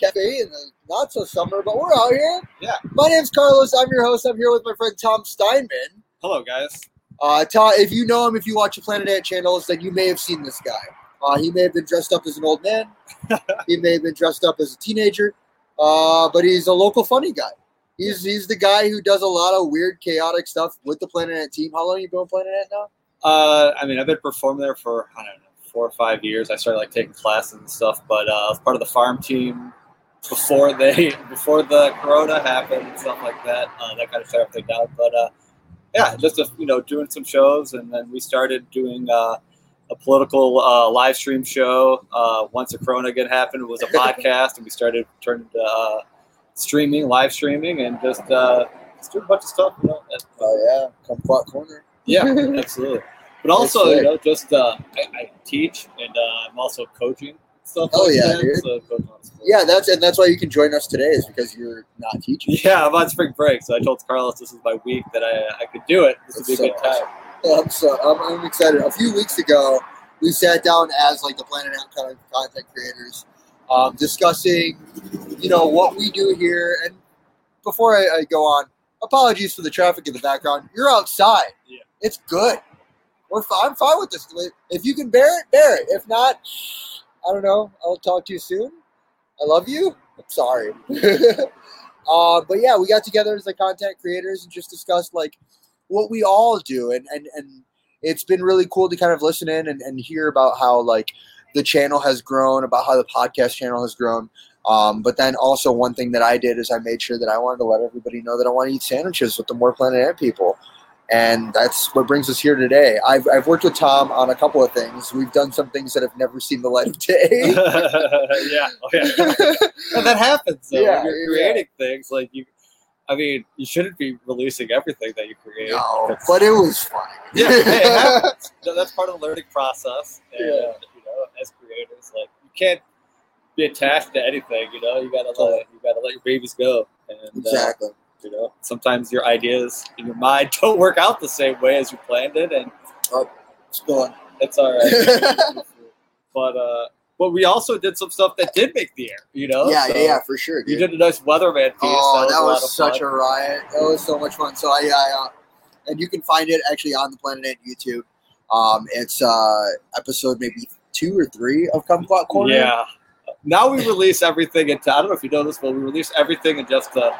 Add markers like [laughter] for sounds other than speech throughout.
Cafe in the not so summer, but we're out here. Yeah. My name's Carlos. I'm your host. I'm here with my friend Tom Steinman. Hello, guys. Uh, Tom, if you know him, if you watch the Planet Ant channels, then you may have seen this guy. Uh, he may have been dressed up as an old man. [laughs] he may have been dressed up as a teenager. Uh, but he's a local funny guy. He's he's the guy who does a lot of weird, chaotic stuff with the Planet Ant team. How long you been with Planet Ant now? Uh, I mean, I've been performing there for I don't know four or five years. I started like taking classes and stuff, but uh, I was part of the farm team before they [laughs] before the Corona happened stuff like that. Uh, that kind of shut everything down. But uh, yeah, just a, you know doing some shows, and then we started doing. Uh, a political uh, live stream show. Uh, once the Corona again happened, it was a [laughs] podcast, and we started turning to uh, streaming, live streaming, and just uh, just doing a bunch of stuff. You know, at- Oh yeah, Kumquat Corner. yeah, [laughs] absolutely. But also, you know, just uh, I, I teach and uh, I'm also coaching stuff. Oh, like yeah, that, dude. So. Yeah, that's and that's why you can join us today is because you're not teaching. Yeah, I'm on spring break, so I told Carlos this is my week that I, I could do it. This would be a good so time. I'm so I'm, I'm excited. A few weeks ago, we sat down as like the Planet kind of content creators, um, discussing, you know, what we do here. And before I, I go on, apologies for the traffic in the background. You're outside. Yeah. It's good. We're I'm fine with this. If you can bear it, bear it. If not, I don't know. I'll talk to you soon. I love you. I'm sorry. [laughs] uh, but yeah, we got together as the content creators and just discussed like what we all do and and and it's been really cool to kind of listen in and, and hear about how like the channel has grown about how the podcast channel has grown um, but then also one thing that i did is i made sure that i wanted to let everybody know that i want to eat sandwiches with the more planet ant people and that's what brings us here today I've, I've worked with tom on a couple of things we've done some things that have never seen the light of day [laughs] yeah, okay. and [laughs] that happens. Though. Yeah, when you're creating things like you. I mean, you shouldn't be releasing everything that you create. no, but it was funny yeah, hey. No, [laughs] that's part of the learning process. And, Yeah. you know, as creators, like you can't be attached to anything. You know, you gotta let you gotta let your babies go. And uh, exactly you know, sometimes your ideas in your mind [laughs] don't work out the same way as you planned it, and it's going it's all right. [laughs] but uh, but we also did some stuff that did make the air. You know, yeah So yeah yeah for sure You did a nice weatherman piece. Oh, that a was, of such fun. a riot. That was so much fun. So I, I uh, and you can find it actually on the Planet Ant YouTube. Um, it's uh, episode maybe two or three of Kumquat Corner. Yeah. Now we release everything into. I don't know if you know this, but we release everything in just uh,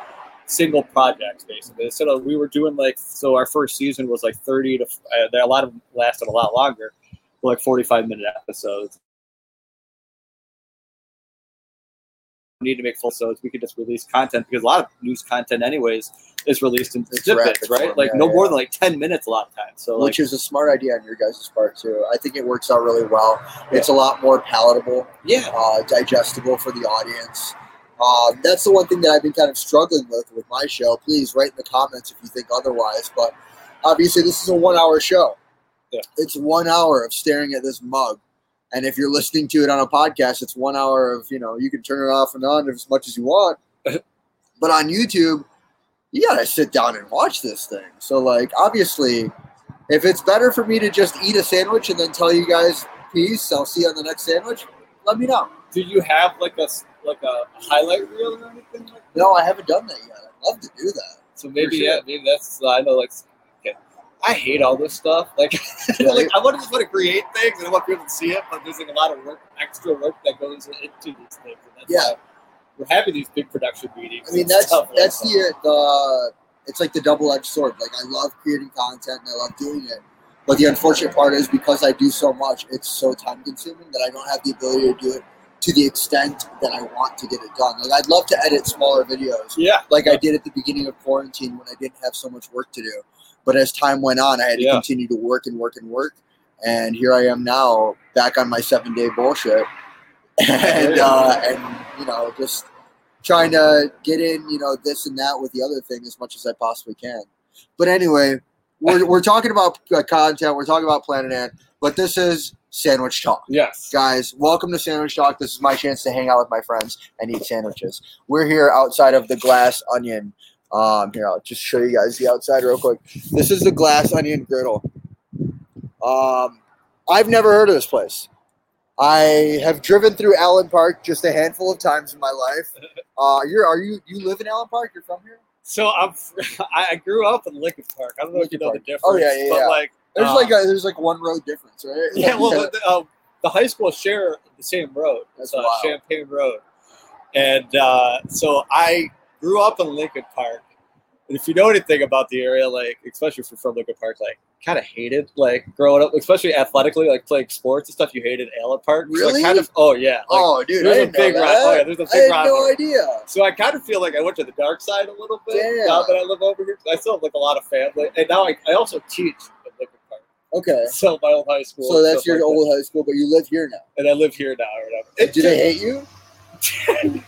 single projects, basically. Instead of we were doing like so, our first season was like thirty to. Uh, a lot of them lasted a lot longer, like forty-five minute episodes. We need to make full episodes. We could just release content because a lot of news content, anyways, is released in It's snippets, right? form, Like yeah, no yeah. more than like ten minutes a lot of times. So like, Which is a smart idea on your guys' part too. I think it works out really well. It's a lot more palatable, yeah, uh, digestible for the audience. Um, that's the one thing that I've been kind of struggling with with my show. Please write in the comments if you think otherwise. But obviously, this is a one-hour show. Yeah. It's one hour of staring at this mug, and if you're listening to it on a podcast, it's one hour of you know you can turn it off and on as much as you want. [laughs] but on YouTube, you gotta sit down and watch this thing. So like, obviously, if it's better for me to just eat a sandwich and then tell you guys peace, I'll see you on the next sandwich. Let me know. do you have like a like a highlight reel or anything like that? No, I haven't done that yet. I'd love to do that. So maybe sure. yeah, maybe that's I know like okay. I hate all this stuff. Like, [laughs] like I want to just want to create things and I want people to see it, but there's like a lot of work, extra work that goes into these things. And that's Yeah. we're having these big production meetings. I mean, that's like that's the the it's like the double edged sword. Like I love creating content and I love doing it, but the unfortunate part is because I do so much, it's so time consuming that I don't have the ability to do it to the extent that I want to get it done. Like I'd love to edit smaller videos, yeah. like I did at the beginning of quarantine when I didn't have so much work to do. But as time went on, I had to Yeah. continue to work and work and work. And here I am now, back on my seven day bullshit, [laughs] and uh, and you know just trying to get in, you know, this and that with the other thing as much as I possibly can. But anyway, we're we're talking about uh, content, we're talking about Planet Ant, but this is Sandwich Talk. Yes. Guys, welcome to Sandwich Talk. This is my chance to hang out with my friends and eat sandwiches. We're here outside of the Glass Onion. Um, here, I'll just show you guys the outside real quick. This is the Glass Onion Griddle. Um, I've never heard of this place. I have driven through Allen Park just a handful of times in my life. [laughs] Uh, you're are you you live in Allen Park? You're from here? So I'm, [laughs] I grew up in Lincoln Park. I don't know if you know the difference. Oh, yeah, yeah, but yeah. like There's uh, like a, there's like one road difference, right? [laughs] yeah, well, [laughs] the, uh, the high school share the same road. That's uh. Champaign Road, and uh, so I grew up in Lincoln Park. And if you know anything about the area, like especially if you're from Lincoln Park, like kind of hated like growing up, especially athletically, like playing sports and stuff. You hated Allen Park. So I Really? kind of. Oh yeah. Like, oh, dude, there's I a big know that. oh, yeah, there's a I big had no idea. So I kind of feel like I went to the dark side a little bit Damn. now that I live over here. I still have like a lot of family, and now I, I also teach at Lincoln Park. Okay, [laughs] So my old high school. so that's your like old high school, but you live here now. and I live here now whatever. Do they hate you? [laughs]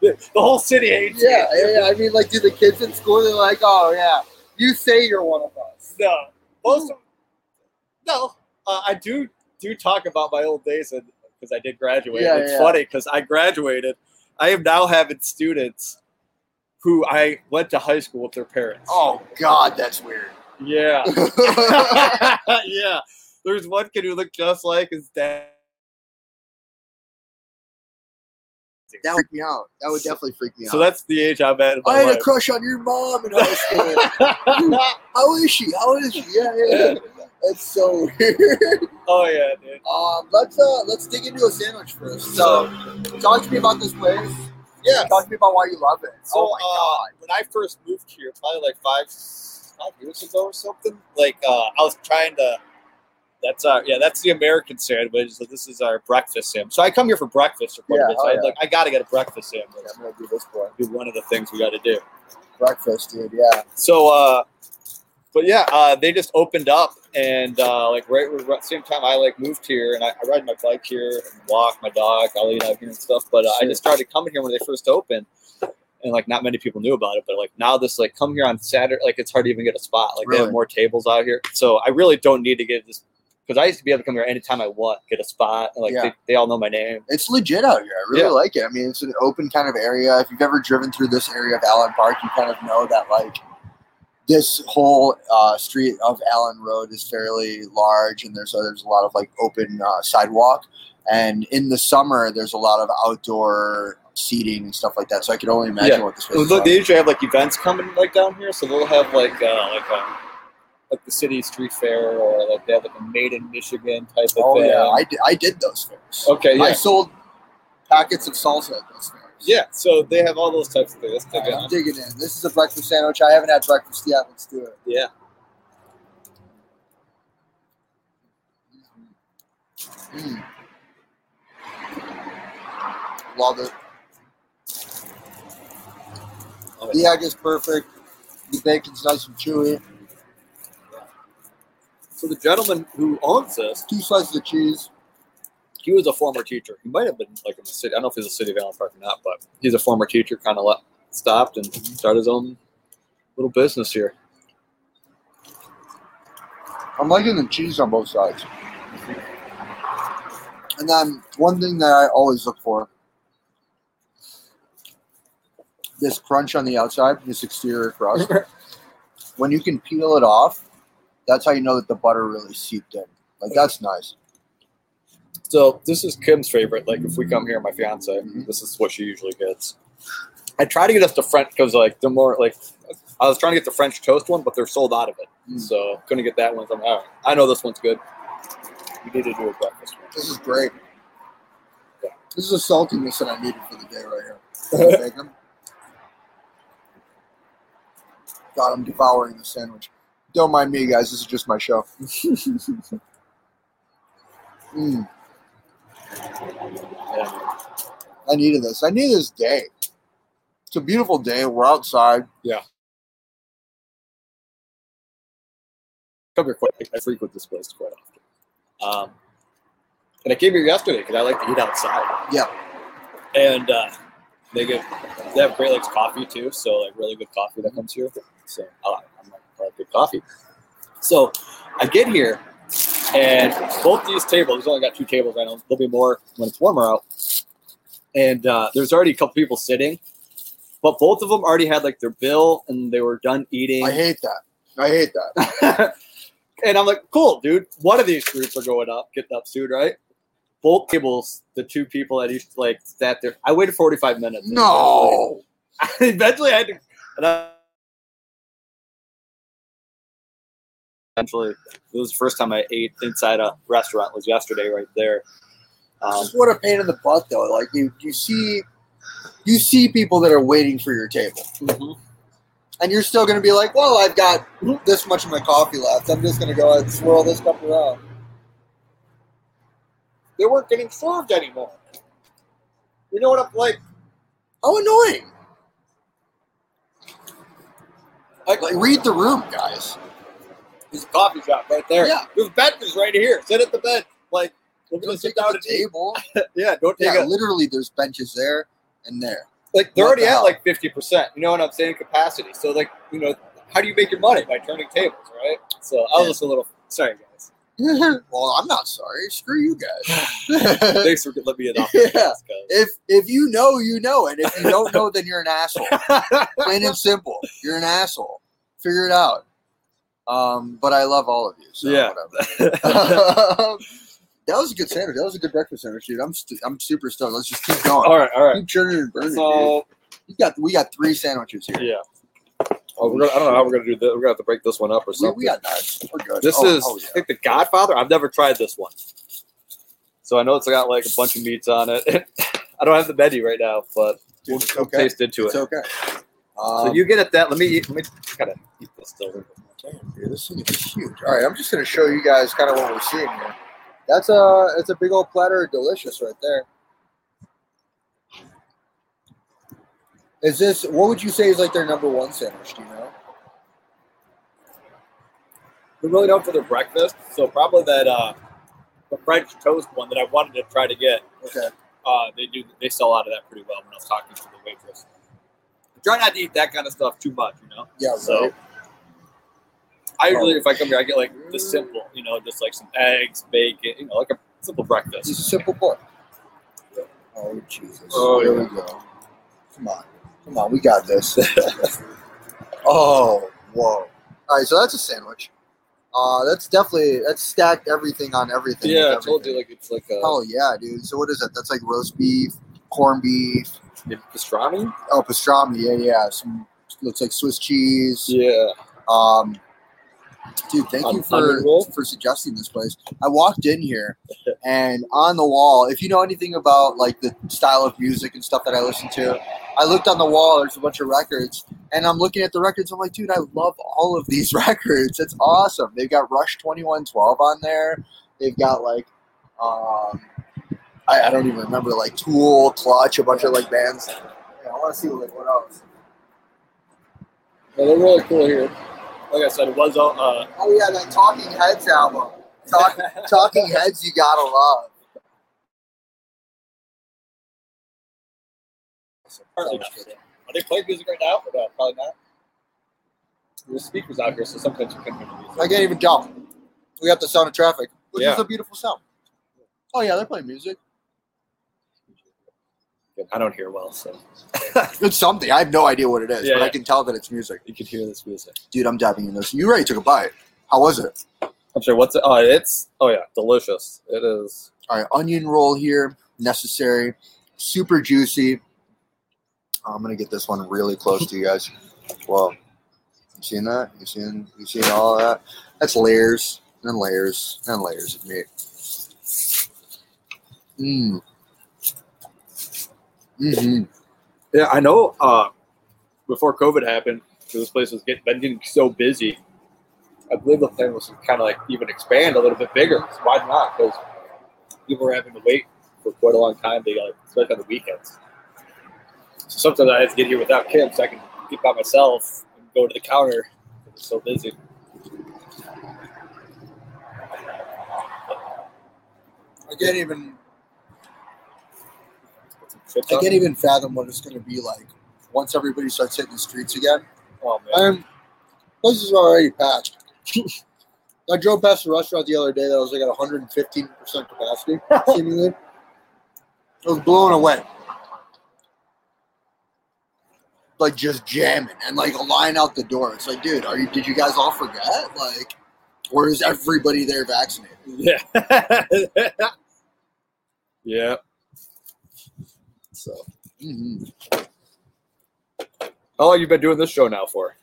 the, whole city hates me. Yeah, yeah, yeah. I mean, like, do the kids in school? They're like, oh yeah, you say you're one of us. No, most of no. Uh, I do do talk about my old days and because I did graduate. Yeah, it's yeah. funny because I graduated. I am now having students who I went to high school with their parents. Oh God, that's weird. Yeah, [laughs] [laughs] yeah. There's one kid who looked just like his dad. That would freak me out. That would definitely freak me So out. So that's the age I'm at. I had a crush on your mom in high school. [laughs] How is she? How is she? Yeah, yeah. yeah. That's so weird. oh yeah, dude. Um, let's uh, let's dig into a sandwich first. So, talk to me about this place. Yeah. Talk to me about why you love it. So oh my uh, when I first moved here, probably like five, five years ago or something, like uh, I was trying to. That's uh yeah, that's the American sandwich. So this is our breakfast sandwich. So I come here for breakfast or Yeah, bit. So oh, I, yeah. like I got to get a breakfast sandwich. God, I'm gonna do this boy. Do one of the things we got to do. Breakfast, dude. Yeah. So, uh, but yeah, uh, they just opened up, and uh, like right the same time, I like moved here, and I, I ride my bike here, and walk my dog, I'll eat out here and stuff. But uh, I just started coming here when they first opened, and like not many people knew about it. But like now, this like come here on Saturday, like it's hard to even get a spot. Like they have more tables out here, so I really don't need to get this. Because I used to be able to come here anytime I want, get a spot, like Yeah. they, they all know my name. It's legit out here. I really Yeah. like it. I mean, it's an open kind of area. If you've ever driven through this area of Allen Park, you kind of know that like this whole uh, street of Allen Road is fairly large, and there's there's a lot of like open uh, sidewalk. And in the summer, there's a lot of outdoor seating and stuff like that. So I can only imagine Yeah. what this Well. They usually have like events coming like down here, so they'll have like uh, like a like the city street fair or like they have like a Made in Michigan type of Oh thing. yeah, I did, I did those fairs. okay, I sold packets of salsa at those fairs. yeah. So they have all those types of things. Let's All dig right. I'm digging in. This is a breakfast sandwich. I haven't had breakfast yet. Let's do it. Yeah, Mm. Love it. The egg is perfect. The bacon's nice and chewy. So the gentleman who owns this, Two slices of cheese. he was a former teacher. He might have been like in the city. I don't know if he's a city of Allen Park or not, but he's a former teacher. Kind of let stopped and started his own little business here. I'm liking the cheese on both sides. And then one thing that I always look for this crunch on the outside, this exterior crust. [laughs] when you can peel it off, that's how you know that the butter really seeped in. Like that's nice. So this is Kim's favorite. Like if we come here, my fiance, Mhm. this is what she usually gets. I try to get us the French because like they're more like I was trying to get the French toast one, but they're sold out of it. Mm. So couldn't get that one. So I'm like, all right, I know this one's good. We need to do a breakfast one. This is great. This is a saltiness that I needed for the day right here. [laughs] Bacon. God, I'm devouring the sandwich. Don't mind me, guys. This is just my show. [laughs] Mm, Yeah. I needed this. I needed this day. It's a beautiful day. We're outside. Yeah. Come here quite. I frequent this place quite often. Um, and I came here yesterday because I like to eat outside. Yeah. And uh, they give they have Great Lakes coffee too, so like really good coffee that comes here. So I like, I like, I like good coffee. So I get here, and both these tables. There's only got two tables. I know there'll be more when it's warmer out. And uh, there's already a couple people sitting, but both of them already had like their bill and they were done eating. I hate that. I hate that. [laughs] and I'm like, cool, dude. One of these groups are going up, getting up soon, right? both tables, the two people that each like sat there. I waited 45 minutes. No. [laughs] Eventually, I had to. Eventually, it was the first time I ate inside a restaurant. Was yesterday, right there. Um, Just what a pain in the butt though. Like you, you see, you see people that are waiting for your table, mhm. and you're still going to be like, "Well, I've got this much of my coffee left. I'm just going to go ahead and swirl this cup around." They weren't getting served anymore. You know what I'm like? How annoying! Like, like read the room, guys. There's a coffee shop right there. Yeah. There's benches right here. Sit at the bench. Like, we're gonna sit take up down the table. [laughs] Yeah, don't take Yeah, a literally, there's benches there and there. like they're What already the at like fifty percent. You know what I'm saying? Capacity. So like you know, how do you make your money by turning tables, right? So I was Yeah. just a little sorry, guys. [laughs] well, I'm not sorry. Screw you guys. [laughs] Thanks for letting me adopt. Yeah. if if you know, you know, and if you don't know, then you're an asshole. Plain and simple. You're an asshole. Figure it out. Um, but I love all of you. So Yeah. whatever. [laughs] that was a good sandwich. That was a good breakfast sandwich, dude. I'm st- I'm super stoked. Let's just keep going. all right, all right. Keep churning and burning. So You got we got three sandwiches here. yeah. Oh, we're gonna, I don't know how we're gonna do this. We're gonna have to break this one up or something. we got that. We're good. This Oh, is oh, I think the Godfather. I've never tried this one, so I know it's got like a bunch of meats on it. [laughs] I don't have the menu right now, but Dude, we'll, okay. taste into It's it. okay. So Um, you get at that. Let me eat. Let me gotta eat this still. Damn, dude, this thing is huge. All right, I'm just gonna show you guys kind of what we're seeing here. That's a it's a big old platter of delicious right there. Is this what would you say is like their number one sandwich? Do you know? They're really known for their breakfast, so probably that uh, the French toast one that I wanted to try to get. Okay. Uh, they do. They sell out of that pretty well when I was talking to the waitress. I try not to eat that kind of stuff too much, you know. Yeah. So right. I usually, if I come here, I get like the simple, you know, just like some eggs, bacon, you know, like a simple breakfast. It's breakfast. a simple boy. Oh Jesus! Oh, Here yeah. we go. Come on, come on, we got this. [laughs] oh, whoa! All right, so that's a sandwich. Uh, that's definitely that's stacked everything on everything. with Yeah, I told you like it's like a Oh yeah, dude. So what is that? That's like roast beef, corned beef, pastrami. oh pastrami. Yeah, yeah. Some looks like Swiss cheese. Yeah, Um, dude, thank you for for suggesting this place. I walked in here, and on the wall, if you know anything about like the style of music and stuff that I listen to, I looked on the wall. There's a bunch of records, and I'm looking at the records. I'm like, dude, I love all of these [laughs] records. It's awesome. They've got Rush 2112 on there. They've got like, um, I, I don't even remember like Tool, Clutch, a bunch of like bands. Yeah, I want to see like what else. yeah, they're really cool here. Like I said, it was uh, Oh yeah, that Talking Heads album. Talk, [laughs] Talking Heads, you gotta love. Partly not. Are they playing music right now? No, probably not. There's speakers out here, so sometimes you can't hear the music. I can't even tell. We got the sound of traffic, which is a beautiful sound. Oh yeah, they're playing music. I don't hear well, so [laughs] It's something. I have no idea what it is, Yeah, but I can tell that it's music. you can hear this music. Dude, I'm dabbing in this. You already took a bite. How was it? I'm sorry. What's it? Oh, it's oh yeah, delicious. It is. All right, onion roll here, necessary, super juicy. Oh, I'm gonna get this one really close to you guys. Whoa, you seen that? You seen? You seen all that? That's layers and layers and layers of meat. Mmm. Mm-hmm. Yeah, I know. Uh, before COVID happened, this place was getting been getting so busy. I believe the plan was to kind of like even expand a little bit bigger. So why not? Because people were having to wait for quite a long time. They like especially on the weekends. So sometimes I have to get here without Kim, so I can get by myself and go to the counter. It's so busy. I can't even. I can't even fathom what it's gonna be like once everybody starts hitting the streets again. Oh man. Places are already packed. [laughs] I drove past a restaurant the other day that was like at 115 percent capacity, [laughs] seemingly. I was blown away. Like just jamming and like a line out the door. It's like, dude, are you? Did you guys all forget? Like, or is everybody there vaccinated? Yeah. [laughs] Yeah. So, mhm. How long you been doing this show now for?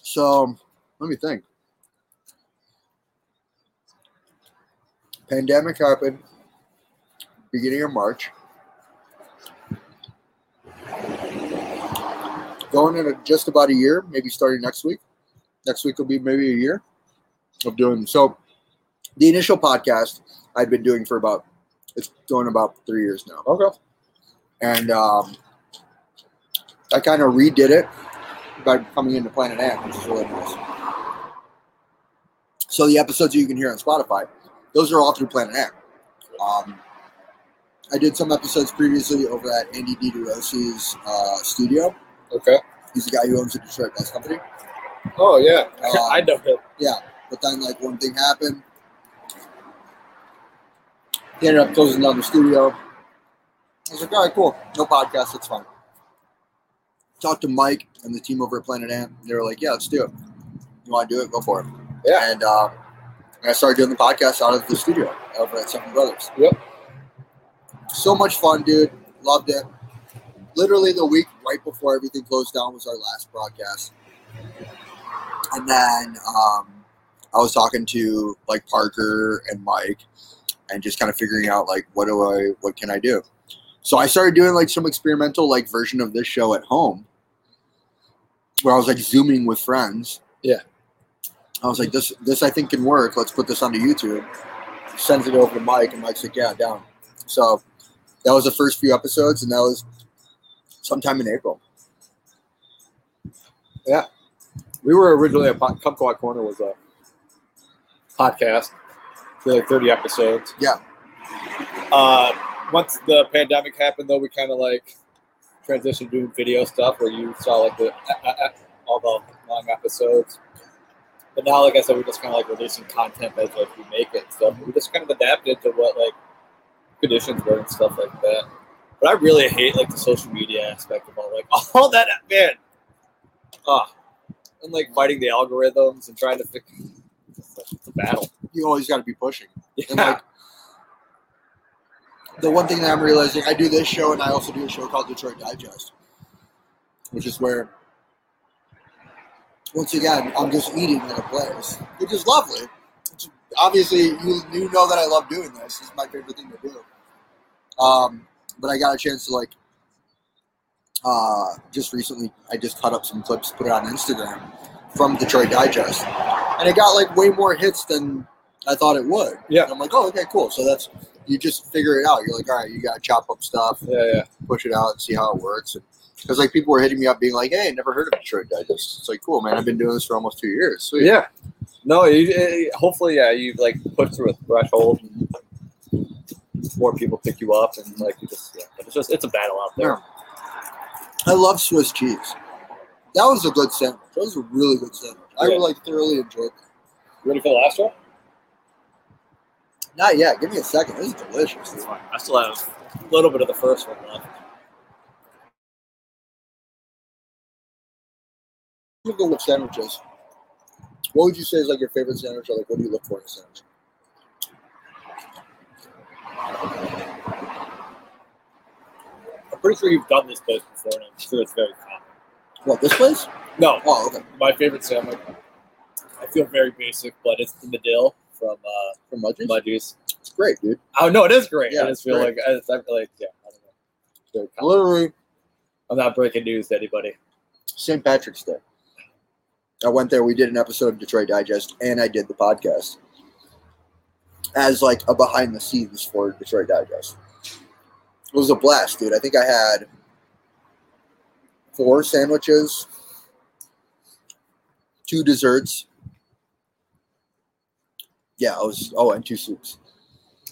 so let me think. Pandemic happened beginning of March. Going into just about a year, maybe starting next week. Next week will be maybe a year of doing so. The initial podcast I've been doing for about it's going about three years now. Okay. And um, I kind of redid it by coming into Planet Ant, which is really nice. So the episodes you can hear on Spotify, those are all through Planet Ant. Um, I did some episodes previously over at Andy Didorosi's uh, studio. Okay. He's the guy who owns the Detroit Bus Company. Oh yeah. Um, [laughs] I know him. Yeah, but then, like, one thing happened. He ended up closing down the studio. I was like, all right, cool. No podcast. It's fine. Talked to Mike and the team over at Planet Ant. They were like, yeah, let's do it. You want to do it? Go for it. Yeah. And uh, I started doing the podcast out of the studio over at Seven Brothers. Yep. So much fun, dude. Loved it. Literally the week right before everything closed down was our last broadcast. And then um, I was talking to like Parker and Mike and just kind of figuring out like what do I what can I do? So I started doing like some experimental like version of this show at home where I was like zooming with friends. Yeah. I was like this this I think can work. Let's put this onto YouTube. Sends it over to Mike and Mike's like, yeah, down. So that was the first few episodes and that was sometime in April. Yeah. We were originally a pod, Kumquat Corner was a podcast for like 30 episodes. Yeah. Uh, once the pandemic happened, though, we kind of like transitioned to video stuff where you saw like the uh, uh, all the long episodes. But now, like I said, we're just kind of like releasing content as like we make it So. We just kind of adapted to what like conditions were and stuff like that. But I really hate like the social media aspect of all like [laughs] all that man. Ah, and like fighting the algorithms and trying to fix. It's a, it's a battle. You always got to be pushing. Yeah. And like the one thing that I'm realizing, I do this show and I also do a show called Detroit Digest, which is where, once again, I'm just eating in a place, which is lovely. It's, obviously, you you know that I love doing this. It's my favorite thing to do. Um, but I got a chance to like, uh, just recently, I just cut up some clips, put it on Instagram from Detroit Digest, and it got like way more hits than I thought it would. Yeah. And I'm like, oh, okay, cool. So that's you just figure it out. You're like, all right, you got to chop up stuff, Yeah, yeah. push it out, and see how it works. Because like people were hitting me up, being like, "Hey, never heard of Detroit Digest." It's like, cool, man. I've been doing this for almost two years. Sweet. Yeah. No, you, eh, hopefully, yeah, you've like push through a threshold. And more people pick you up, and like you just, yeah. But it's just, it's a battle out there. I love Swiss cheese. That was a good sandwich. That was a really good sandwich. I Yeah. like thoroughly enjoyed it. You ready for the last one? Not yet. Give me a second. This is delicious. dude. I still have a little bit of the first one left. You go with sandwiches. What would you say is like your favorite sandwich, or like what do you look for in a sandwich? I'm pretty sure you've done this place before, and I'm sure it's very common. What this place? No, Oh, okay. my favorite sandwich. I feel very basic, but it's the Medill from uh, From Mudge's? Mudge's. It's great, dude. Oh no, it is great. Yeah, I just feel great. like I, just, I feel like yeah. I don't know. It's very common. Literally I'm not breaking news to anybody. St. Patrick's Day. I went there. We did an episode of Detroit Digest, and I did the podcast as like a behind the scenes for Detroit Digest. It was a blast, dude. I think I had four sandwiches, two desserts. Yeah, I was. Oh, and two soups.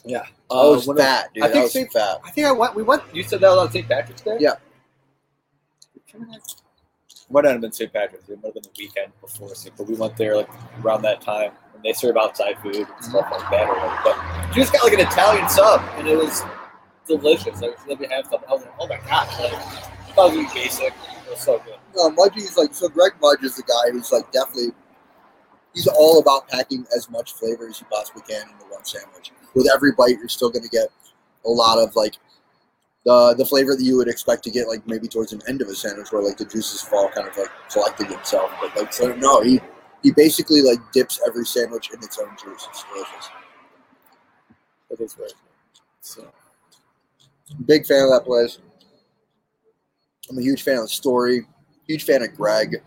Yeah, I was uh, one of- fat, dude. I I, think was St. fat. I think I went. We went. You said that was on St. Patrick's Day. Yeah. Might not have been St. Patrick's Day. It might have been the weekend before, St. but we went there like around that time, and they serve outside food and stuff like that. Or like, but you just got like an Italian sub, and it was delicious. Like, let me have something. I was like, oh my gosh, like, I thought it was basic. It was so good. Uh, no, Mudgie's like so. Greg Mudge is the guy who's like definitely. He's all about packing as much flavor as you possibly can into one sandwich. With every bite, you're still going to get a lot of like the the flavor that you would expect to get like maybe towards an end of a sandwich where like the juices fall kind of like collecting itself. But like so no, he he basically like dips every sandwich in its own juice. It's delicious. It is very good. So Big fan of that place. I'm a huge fan of the story. Huge fan of Greg.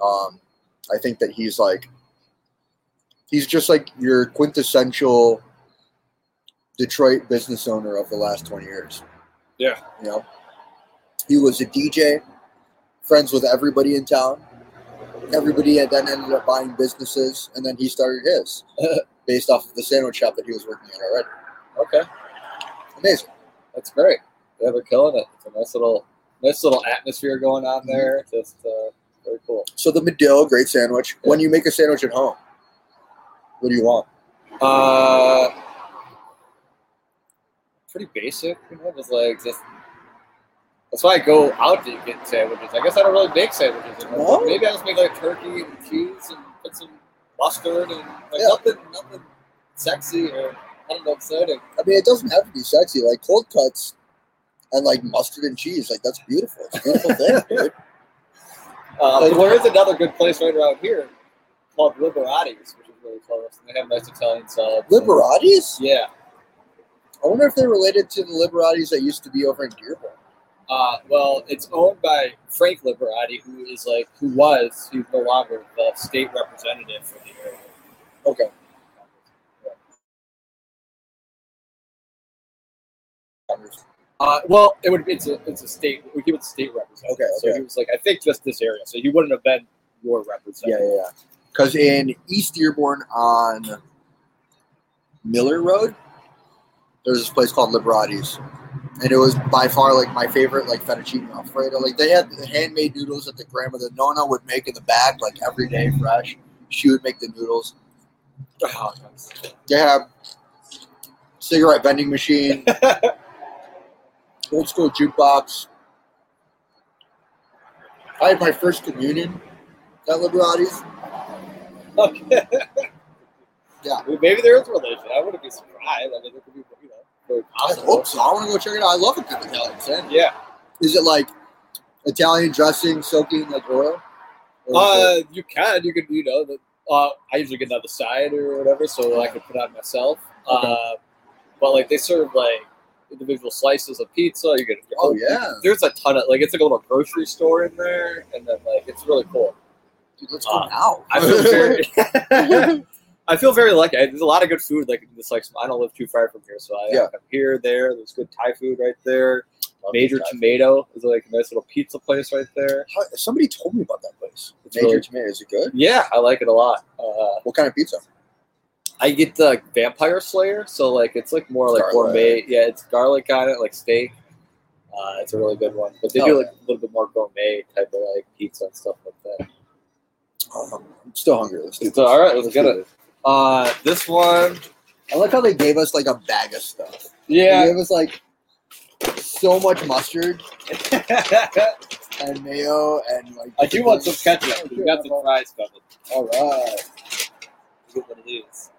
Um, I think that he's like he's just like your quintessential Detroit business owner of the last 20 years. Yeah. You know, he was a DJ, friends with everybody in town. Everybody had then ended up buying businesses, and then he started his [laughs] based off of the sandwich shop that he was working at already. okay, Amazing. that's great. Yeah, they're killing it. It's a nice little nice little atmosphere going on there. Just uh, very cool. So the Medill, great sandwich. When you make a sandwich at home, what do you want? Uh, pretty basic, you know, just like just. That's why I go out to get sandwiches. I guess I don't really make sandwiches. anymore. No? Maybe I just make like turkey and cheese and put some mustard and like Yeah. nothing, nothing sexy or I don't know exciting. I mean, it doesn't have to be sexy. Like cold cuts and like mustard and cheese, like that's beautiful. It's a beautiful thing, [laughs] dude. Uh, Like- there is another good place right around here called Liberati's, really close. And they have nice Italian subs. Liberatis? Yeah. I wonder if they're related to the Liberatis that used to be over in Dearborn. Uh, well, it's owned by Frank Liberati, who is like, who was, who's no longer the state representative for the area. Okay. Uh, well, it would. It's a. It's a state. We give it state representative. Okay, So he was like, I think just this area. So he wouldn't have been your Yeah, representative. yeah, yeah. Because in East Dearborn on Miller Road, there's this place called Liberatis. And it was by far like my favorite like fettuccine alfredo. Like they had the handmade noodles that the grandmother Nona would make in the back, like every day fresh. She would make the noodles. Oh. They have cigarette vending machine, [laughs] old school jukebox. I had my first communion at Liberatis. Okay. Yeah. Maybe there is a relation. I wouldn't be surprised. I mean, it could be, you know, I hope so. I want to go check it out. I love a good Italian sandwich. Yeah. Is it like Italian dressing soaking like oil? Uh, you can. You could, you know, the, uh, I usually get another side or whatever, so I could put on myself. Uh, but like they serve like individual slices of pizza. You get. Oh, yeah. There's a ton of like it's like a little grocery store in there, and then like it's really cool. Dude, let's go uh, now. I feel [laughs] very. I feel very lucky. There's a lot of good food. Like this, like I don't live too far from here, so I, Yeah. I'm here, there. There's good Thai food right there. Love Major. Tomato is like a nice little pizza place right there. How- Somebody told me about that place. It's Major really- Tomato. Is it good? Yeah, I like it a lot. Uh, What kind of pizza? I get the Vampire Slayer, so like it's like more like Garlic. gourmet. Yeah, it's garlic on it, like steak. Uh, it's a really good one, but they Oh, do like a little bit more gourmet type of like pizza and stuff like that. I'm still hungry. Let's do So, all right, let's Let's get it. Uh, this one. I like how they gave us like a bag of stuff. They yeah. gave us like so much mustard [laughs] and mayo and like. I do want some ketchup. We got some fries coming. All right. Get one of these.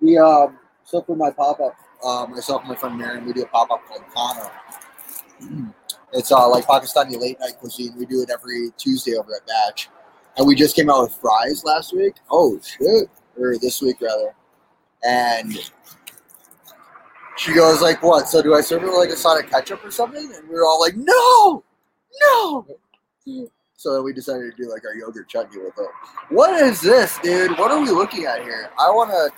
We um so for my pop up, uh, myself and my friend Marion, we do a pop up called Khana. It's uh like Pakistani late night cuisine. We do it every Tuesday over at Batch, and we just came out with fries last week. Oh shit! Or this week rather, and she goes like, "What? So do I serve it like a side of ketchup or something?" And we were all like, "No, no." So then we decided to do like our yogurt chutney with it. What is this, dude? What are we looking at here? I want to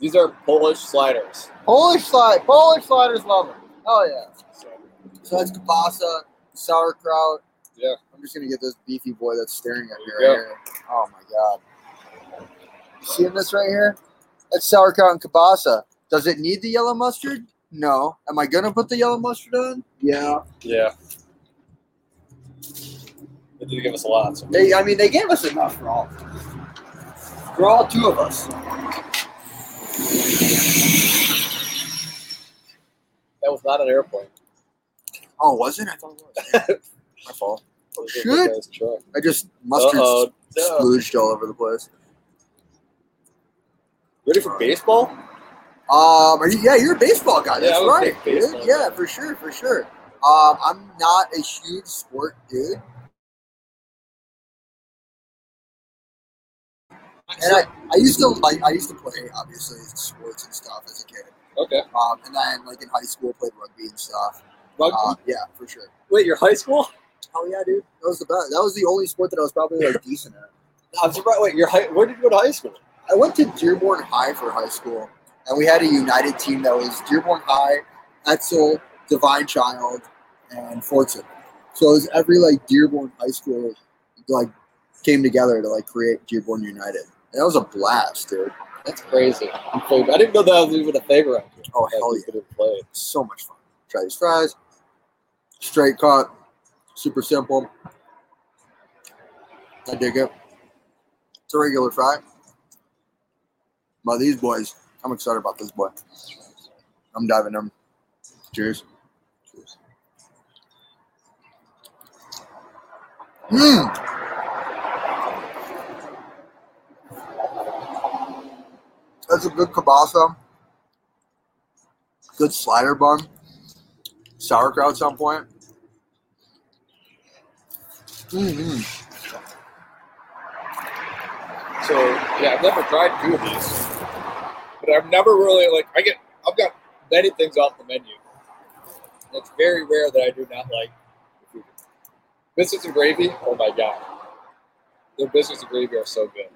These are Polish sliders. Polish slide. Polish sliders love them. Oh yeah. So that's kielbasa, sauerkraut. Yeah. I'm just gonna get this beefy boy that's staring at me right Yeah. here. Oh my god. You Seeing this right here? That's sauerkraut and kielbasa. Does it need the yellow mustard? No. Am I gonna put the yellow mustard on? Yeah. Yeah. They did give us a lot. So They, I mean, they gave us enough for all. For all two of us. that was not an airplane. Oh, was it? [laughs] I thought it was. My fault. It Shit. big ass truck. I just mustard Uh-oh. Splooged all over the place. Ready for baseball? Um, are you, yeah, you're a baseball guy. That's I'm right. baseball. Yeah, for sure, for sure. Um, I'm not a huge sport dude, and I, I used to like I used to play obviously sports and stuff as a kid. Okay. Um, and then like in high school played rugby and stuff. Rugby? Uh, yeah, for sure. Wait, your high school? Oh yeah, dude. That was the best. That was the only sport that I was probably like decent at. I'm surprised. Wait, your high? Where did you go to high school? I went to Dearborn High for high school, and we had a united team that was Dearborn High, Edsel, Divine Child, and Fordson. So it was every like Dearborn High School like came together to like create Dearborn United. And that was a blast, dude. That's crazy. Played- I didn't know that was even a here. Oh hell yeah, play. so much fun. Try these fries, straight cut, super simple. I dig it. It's a regular fry. But these boys, I'm excited about this boy. I'm diving them. Cheers. Mmm. That's a good kielbasa. Good slider bun. Sauerkraut at some point. Mm-hmm. So yeah, I've never tried two of these, but I've never really like. I get I've got many things off the menu. It's very rare that I do not like. Biscuits and gravy. Oh my god, their biscuits and gravy are so good,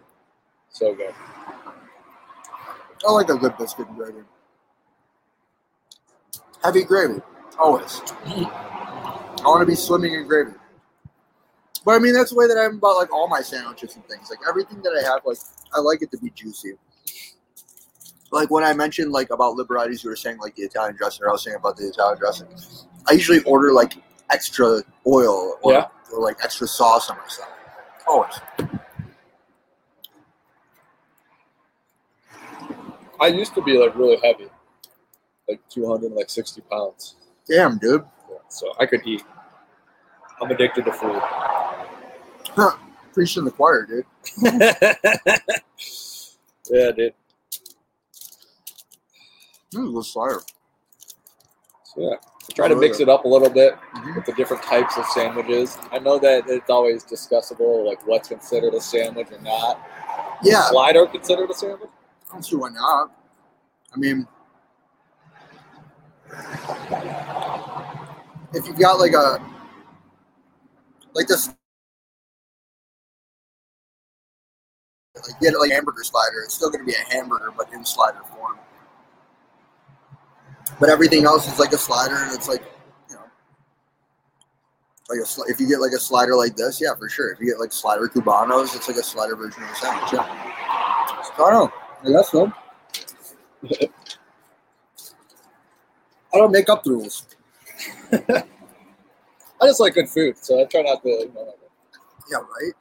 so good. I like a good biscuit and gravy. Heavy gravy, always. I want to be swimming in gravy. But I mean, that's the way that I am about like all my sandwiches and things. Like everything that I have, like I like it to be juicy. Like when I mentioned like about liberatis, you were saying like the Italian dressing. Or I was saying about the Italian dressing. I usually order like extra oil or, Yeah. or like extra sauce on my stuff. Always. I used to be like really heavy, like 200, like 60 pounds. Damn, dude. So I could eat. I'm addicted to food. [laughs] Preaching the choir, dude. [laughs] yeah, dude. This is a slider. So yeah, I try to oh, mix it up a little bit mm-hmm. with the different types of sandwiches. I know that it's always discussable, like what's considered a sandwich or not. Yeah, Slider considered a sandwich? I don't see why not. I mean, if you've got like a like this, like get like hamburger slider, it's still going to be a hamburger, but in slider form. But everything else is like a slider, and it's like you know, like a sli- if you get like a slider like this, yeah, for sure. If you get like slider cubanos, it's like a slider version of a sandwich. Yeah. So I don't know. I guess so. [laughs] I don't make up the rules. [laughs] I just like good food, so I try not to. You know, Yeah, right.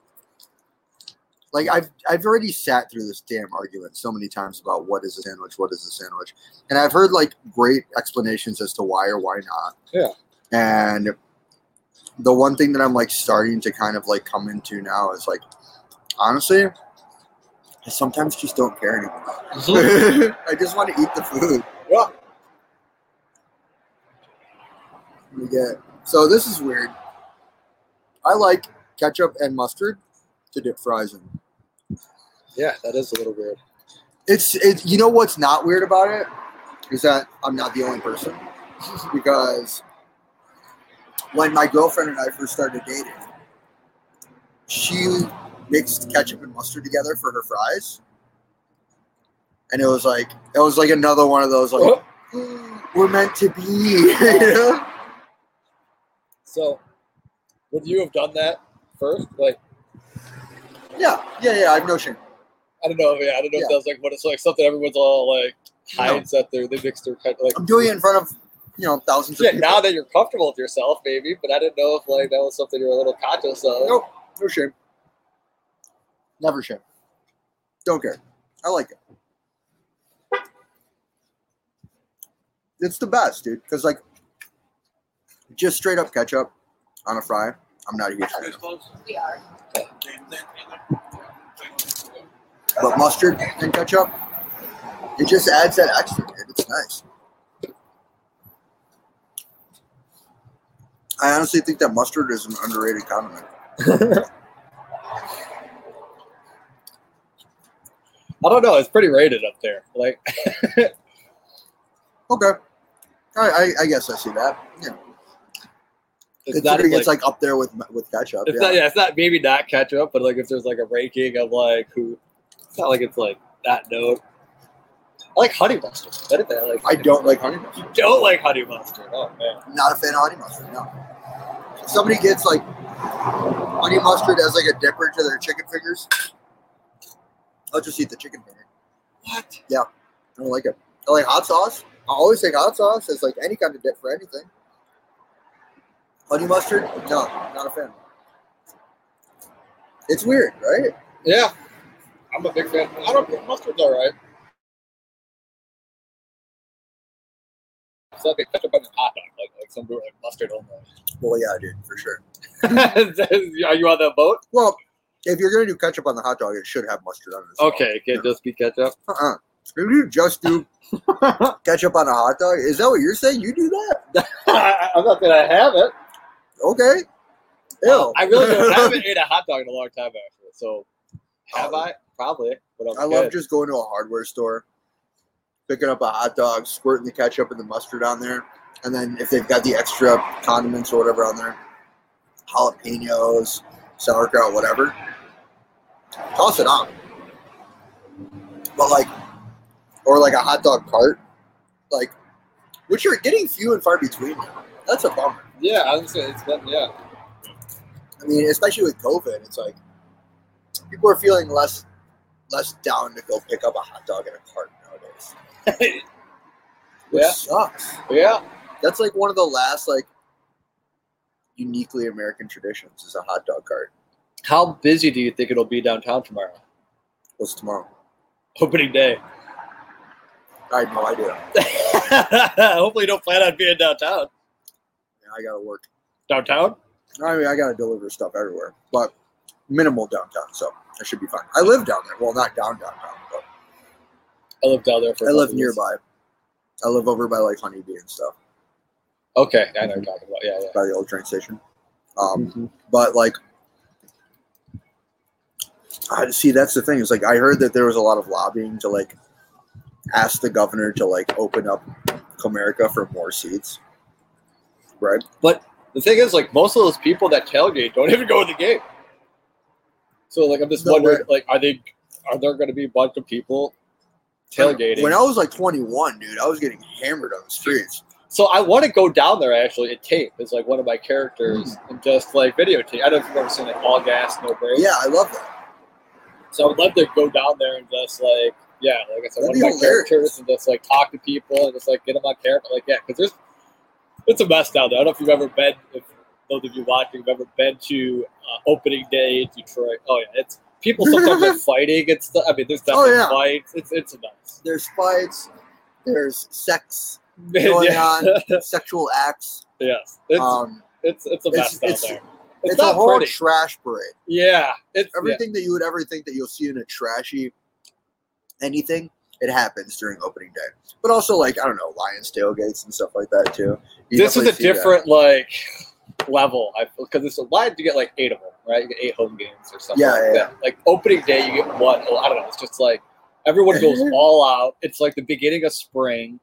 Like I've I've already sat through this damn argument so many times about what is a sandwich, what is a sandwich, and I've heard like great explanations as to why or why not. Yeah. And the one thing that I'm like starting to kind of like come into now is like, honestly, I sometimes just don't care anymore. Mm-hmm. [laughs] I just want to eat the food. Yeah. We get so this is weird. I like ketchup and mustard to dip fries in. yeah, that is a little weird. It's it. You know what's not weird about it is that I'm not the only person [laughs] because when my girlfriend and I first started dating, she mixed ketchup and mustard together for her fries, and it was like it was like another one of those like oh. [gasps] we're meant to be. you [laughs] know? So, would you have done that first? Like, Yeah, yeah, yeah. I have no shame. I don't know. Yeah, I don't know Yeah. if that's like what it's like. Something everyone's all like No. hides that they they mix their kind of like. I'm doing it in front of you know thousands of Yeah, people. now that you're comfortable with yourself, maybe. But I didn't know if like that was something you were a little conscious of. Nope. No shame. Never shame. Don't care. I like it. It's the best, dude. Because like, just straight up ketchup on a fry. I'm not a huge fan. We are. But mustard and ketchup, It just adds that extra. It's nice. I honestly think that mustard is an underrated condiment. [laughs] I don't know. It's pretty rated up there. Like, [laughs] Okay. I, I, I guess I see that. Yeah. it's not Considering like, it's like up there with with ketchup. it's yeah. not. Yeah, it's not maybe not ketchup, but like if there's like a ranking of like who, it's not like it's like that note. I like honey mustard. I like. I don't like honey mustard. You don't like honey mustard. Oh man. Not a fan of honey mustard. No. If somebody gets like honey mustard as like a dipper to their chicken fingers, I'll just eat the chicken finger. What? Yeah. I don't like it. I like hot sauce. I always take hot sauce as like any kind of dip for anything. Honey mustard? No, not a fan. It's weird, right? Yeah, I'm a big fan. I don't think mustard's all right. So they ketchup on the hot dog, like like some like mustard only. Well, yeah, dude, for sure. [laughs] Are you on that boat? Well, if you're gonna do ketchup on the hot dog, it should have mustard on it. as well. Okay, it can't just be ketchup. Uh-uh. If you just do [laughs] ketchup on a hot dog, is that what you're saying? You do that? [laughs] I'm not gonna have it. Okay. Ew. I really don't. I haven't ate a hot dog in a long time, actually. So, have Oh. I? Probably. I love good. just going to a hardware store, picking up a hot dog, squirting the ketchup and the mustard on there, and then if they've got the extra condiments or whatever on there, jalapenos, sauerkraut, whatever, toss it on. But like, or like a hot dog cart, like, which are getting few and far between now. That's a bummer. Yeah, I was saying it's been yeah. I mean, especially with COVID, it's like people are feeling less less down to go pick up a hot dog in a cart nowadays. [laughs] Yeah. sucks. Yeah, That's like one of the last like uniquely American traditions is a hot dog cart. How busy do you think it'll be downtown tomorrow? What's tomorrow? Opening day. I have no idea. [laughs] Hopefully, you don't plan on being downtown. Yeah, I gotta work. Downtown? I mean, I gotta deliver stuff everywhere, but minimal downtown, so I should be fine. I live down there. Well, not down downtown, but I live down there I live nearby. I live over by like Honeybee and stuff, Okay, I know you're talking about. Yeah, by the old train station. Um, yeah. but like I see that's the thing is like I heard that there was a lot of lobbying to like ask the governor to like open up Comerica for more seats. Right? But the thing is, like, most of those people that tailgate don't even go to the game. So, like, I'm just No wondering, like, are they, are there going to be a bunch of people tailgating? When I was like 21, dude, I was getting hammered on the streets. So I want to go down there actually and tape as like one of my characters hmm. and just like videotape. I don't know if you've ever seen like All Gas No Brakes. Yeah, I love that. So I would love to go down there and just like yeah, like I said, That'd one of my hilarious. characters and just like talk to people and just like get them on camera. Like yeah, because there's it's a mess down there. I don't know if you've ever been, if those of you watching have ever been to uh, opening day in Detroit. Oh yeah, it's people sometimes are [laughs] fighting It's. I mean, there's Oh, definitely yeah. fights. It's it's a mess. There's fights, there's sex [laughs] going yeah. on, [laughs] sexual acts. yes, it's Um, it's it's a mess it's- down it's- there. it's, It's, a whole pretty. trash parade. Yeah, it's yeah. Everything that you would ever think that you'll see in a trashy anything, it happens during opening day. But also, like I don't know, Lions tailgates and stuff like that too. You this is a different like level. I because it's a line to get like eight of them, right? You get eight home games or something Yeah, like yeah, that. Like opening day, you get one. oh, I don't know. It's just like everyone goes all out. It's like the beginning of spring.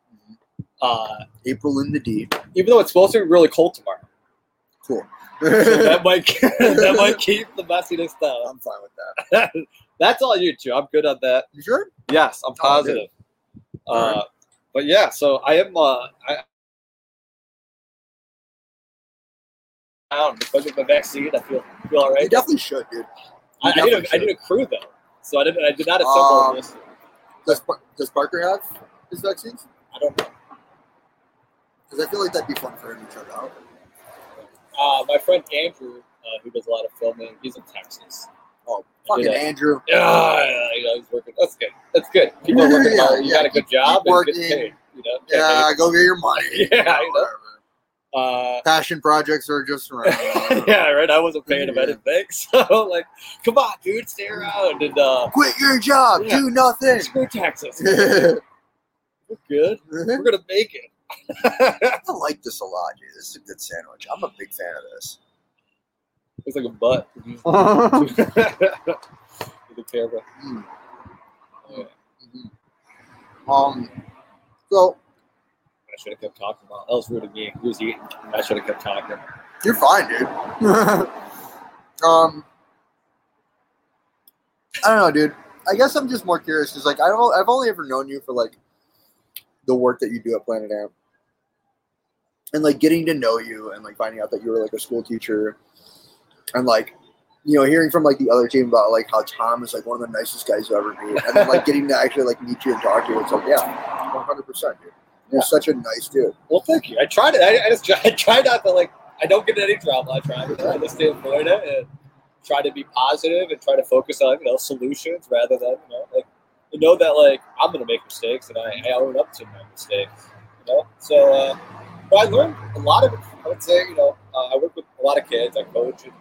Uh, April in the deep. even though it's supposed to be really cold tomorrow, Cool. so that might [laughs] that might keep the messiness down. I'm fine with that. [laughs] That's all you two. I'm good at that. You sure? Yes, I'm Oh, positive. uh, but yeah, so I am. Uh, I. Down because of the vaccine, I feel feel all You right. definitely should, dude. I, I, definitely need a, I should. need a crew though, so I didn't. I did not assemble Um, this. Does, does Parker have his vaccines? I don't know. Because I feel like that'd be fun for him to try out. Uh, my friend Andrew, uh, who does a lot of filming, he's in Texas. Oh, fucking. Andrew. Yeah, you know, he's working. That's good. That's good. People are working [laughs] Yeah, hard. You yeah, got a good keep- job keep and get working. You know. Yeah, go get your money. [laughs] Yeah, You know, I know. whatever. paid. Uh, Passion projects are just around. [laughs] yeah, right. I wasn't paying him Yeah. anything, [laughs] so like, come on, dude, stay around and uh, Quit your job. Yeah. Do nothing. screw Texas. [laughs] We're good. We're gonna make it. I like this a lot, dude. This is a good sandwich. I'm a big fan of this. It's like a butt. With the camera. Mm. Yeah. Um, so I should have kept talking about. That was rude of me. He was eating. I should have kept talking. you're fine, dude. [laughs] um, I don't know, dude. I guess I'm just more curious because, like, I don't. I've only ever known you for like the work that you do at Planet Ant, and like getting to know you and like finding out that you were like a school teacher, and like you know hearing from like the other team about like how Tom is like one of the nicest guys you ever meet, and then like getting to actually like meet you and talk to you. It's like, yeah, 100, percent dude. You're such a nice dude. Well, thank you. I tried it. I, I just [laughs] I try not to like. I don't get in any drama. I try, I try to stay avoid it and try to be positive and try to focus on you know solutions rather than you know like you know that like I'm gonna make mistakes and I, I own up to my mistakes. You know, so uh, but I learned a lot of it. I would say you know uh, I work with a lot of kids. I coach and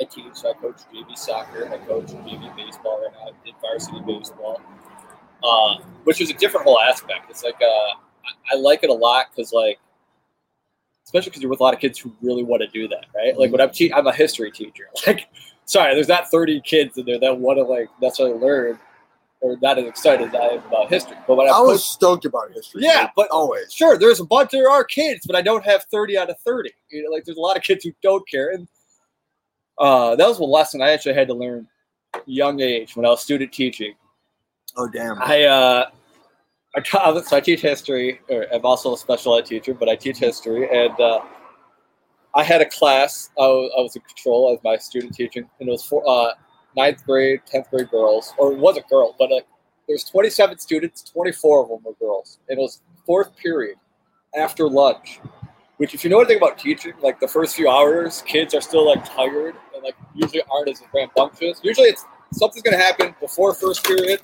I teach. So I coach JV soccer. I coach JV baseball right now. I did varsity baseball, uh, which is a different whole aspect. It's like uh, I, I like it a lot because like especially because you're with a lot of kids who really want to do that, right? Like when I'm te- I'm a history teacher. [laughs] Like, sorry, there's not 30 kids in there that want to like necessarily learn or not as excited as I am about history. But when I, I was stoked about history. Yeah, dude. but- always. sure, there's a bunch. There are kids, but I don't have 30 out of 30. You know, like there's a lot of kids who don't care, and uh, that was a lesson I actually had to learn young age when I was student teaching. Oh damn. I uh, I taught, so I teach history. Or I'm also a special ed teacher, but I teach history, and uh, I had a class. I was, in control as my student teaching, and it was for uh, ninth grade, tenth grade girls, or it wasn't girls, but uh, there's 27 students. 24 of them were girls, and it was fourth period after lunch. Which, if you know anything about teaching, like the first few hours, kids are still like tired and like usually aren't as rambunctious. Usually, it's something's gonna happen before first period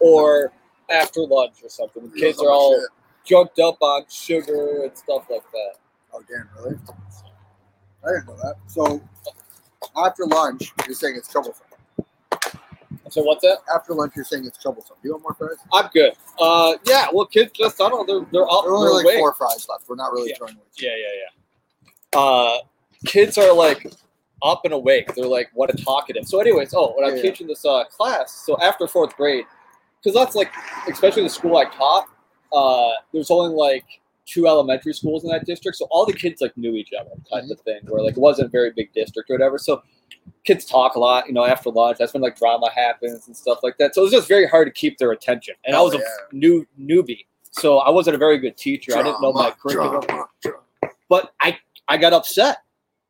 or after lunch or something. The kids are all shit. junked up on sugar and stuff like that. Oh damn, really? I didn't know that. So after lunch, you're saying it's troublesome. So what's that? After lunch, you're saying it's troublesome. Do you want more fries? I'm good. Uh, yeah. Well, kids just I don't know. They're they're up. There are only like awake. four fries left. We're not really Yeah. throwing away. Yeah, yeah, yeah. Uh, kids are like up and awake. They're like what a talkative. So, anyways, oh, when I'm Yeah. teaching this uh, class, so after fourth grade, because that's like, especially the school I taught, uh, there's only like two elementary schools in that district, so all the kids like knew each other, kind of thing. Where like it wasn't a very big district or whatever. So kids talk a lot, you know, after lunch. That's when like drama happens and stuff like that. So it was just very hard to keep their attention. And I Oh, was a new newbie, so I wasn't a very good teacher. I didn't know my curriculum drama, drama. but I I got upset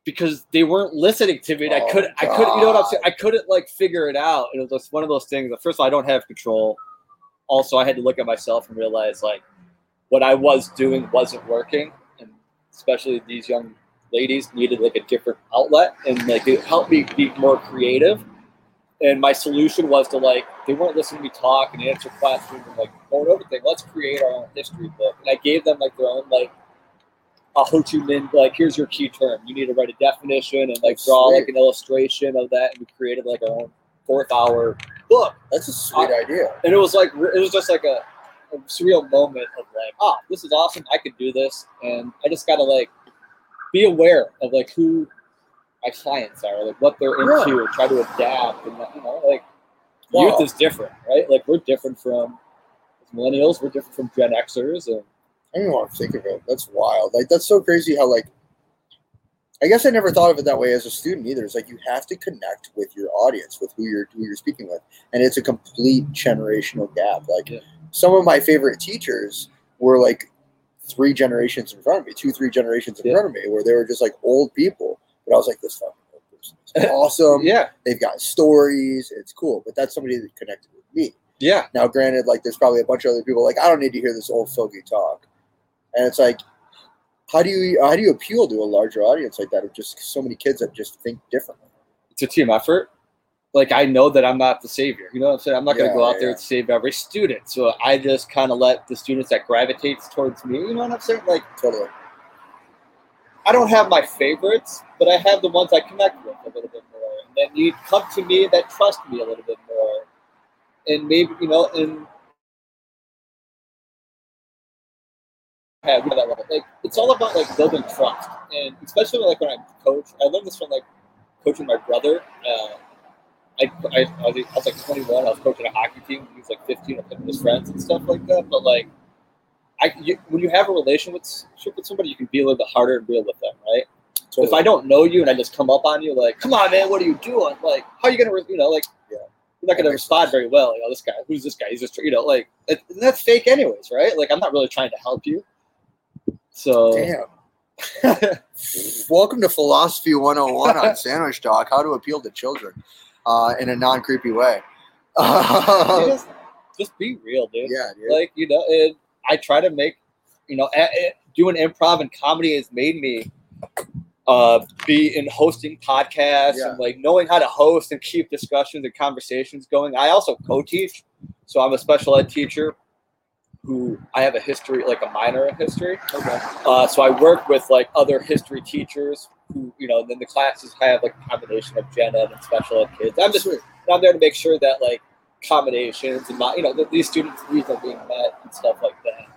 because they weren't listening to me. And I Oh, couldn't I couldn't you know what I'm saying? I couldn't like figure it out. And it was just one of those things. that, First of all, I don't have control. Also, I had to look at myself and realize like what I was doing wasn't working, and especially these young ladies needed like a different outlet and like it helped me be more creative. And my solution was to like they weren't listening to me talk and answer questions and like going over things. Let's create our own history book. And I gave them like their own like a Ho Chi Minh like here's your key term. You need to write a definition and like draw Sweet. like an illustration of that. And we created like our own fourth hour book. That's a sweet idea. And it was like it was just like a, a surreal moment of like, oh, this is awesome. I could do this. And I just gotta like be aware of like who my clients are, like what they're Yeah. into, and try to adapt. And you know, like Wow. youth is different, right? Like we're different from millennials. We're different from Gen Xers, and I don't even want to think of it. That's wild. Like that's so crazy how like I guess I never thought of it that way as a student either. It's like you have to connect with your audience, with who you're who you're speaking with. And it's a complete generational gap. Like Yeah. some of my favorite teachers were like three generations in front of me, two, three generations in Yeah. front of me, where they were just like old people. But I was like, this fucking old person is [laughs] awesome. yeah, They've got stories. It's cool. But that's somebody that connected with me. yeah, Now, granted, like there's probably a bunch of other people like I don't need to hear this old fogey talk, and it's like, how do you uh, how do you appeal to a larger audience like that of just so many kids that just think differently? it's a team effort. Like I know that I'm not the savior. You know what I'm saying? I'm not gonna Yeah, go out yeah, there and save every student. So I just kind of let the students that gravitates towards me. You know what I'm saying? Like Totally. I don't have my favorites, but I have the ones I connect with a little bit more, and then you come to me that trust me a little bit more, and maybe you know, and that level. Like it's all about like building trust, and especially like when I coach, I learned this from like coaching my brother. Uh, I, I, I, was, I was like 21. I was coaching a hockey team. He was like 15 with his friends and stuff like that. But like, I you, when you have a relationship with somebody, you can be a little bit harder and real with them, right? So If I don't know you and I just come up on you like, "Come on, man, what are you doing?" Like, how are you gonna, you know, like, Yeah. you're not gonna respond very well. You know, this guy, who's this guy? He's just, you know, like, it, that's fake, anyways, right? Like, I'm not really trying to help you. So, Damn. [laughs] Welcome to Philosophy 101 on Sandwich Talk How to Appeal to Children uh, in a non creepy way. [laughs] just, just be real, dude. dude. Like, you know, and I try to make, you know, a- doing improv and comedy has made me uh, be in hosting podcasts Yeah. and like knowing how to host and keep discussions and conversations going. I also co-teach, so I'm a special ed teacher who I have a history, like a minor in history. okay. Uh, so I work with like other history teachers who, you know, then the classes have like a combination of gen ed and special ed kids. I'm just Sweet. I'm there to make sure that like combinations and my, you know, that these students' needs are being met and stuff like that.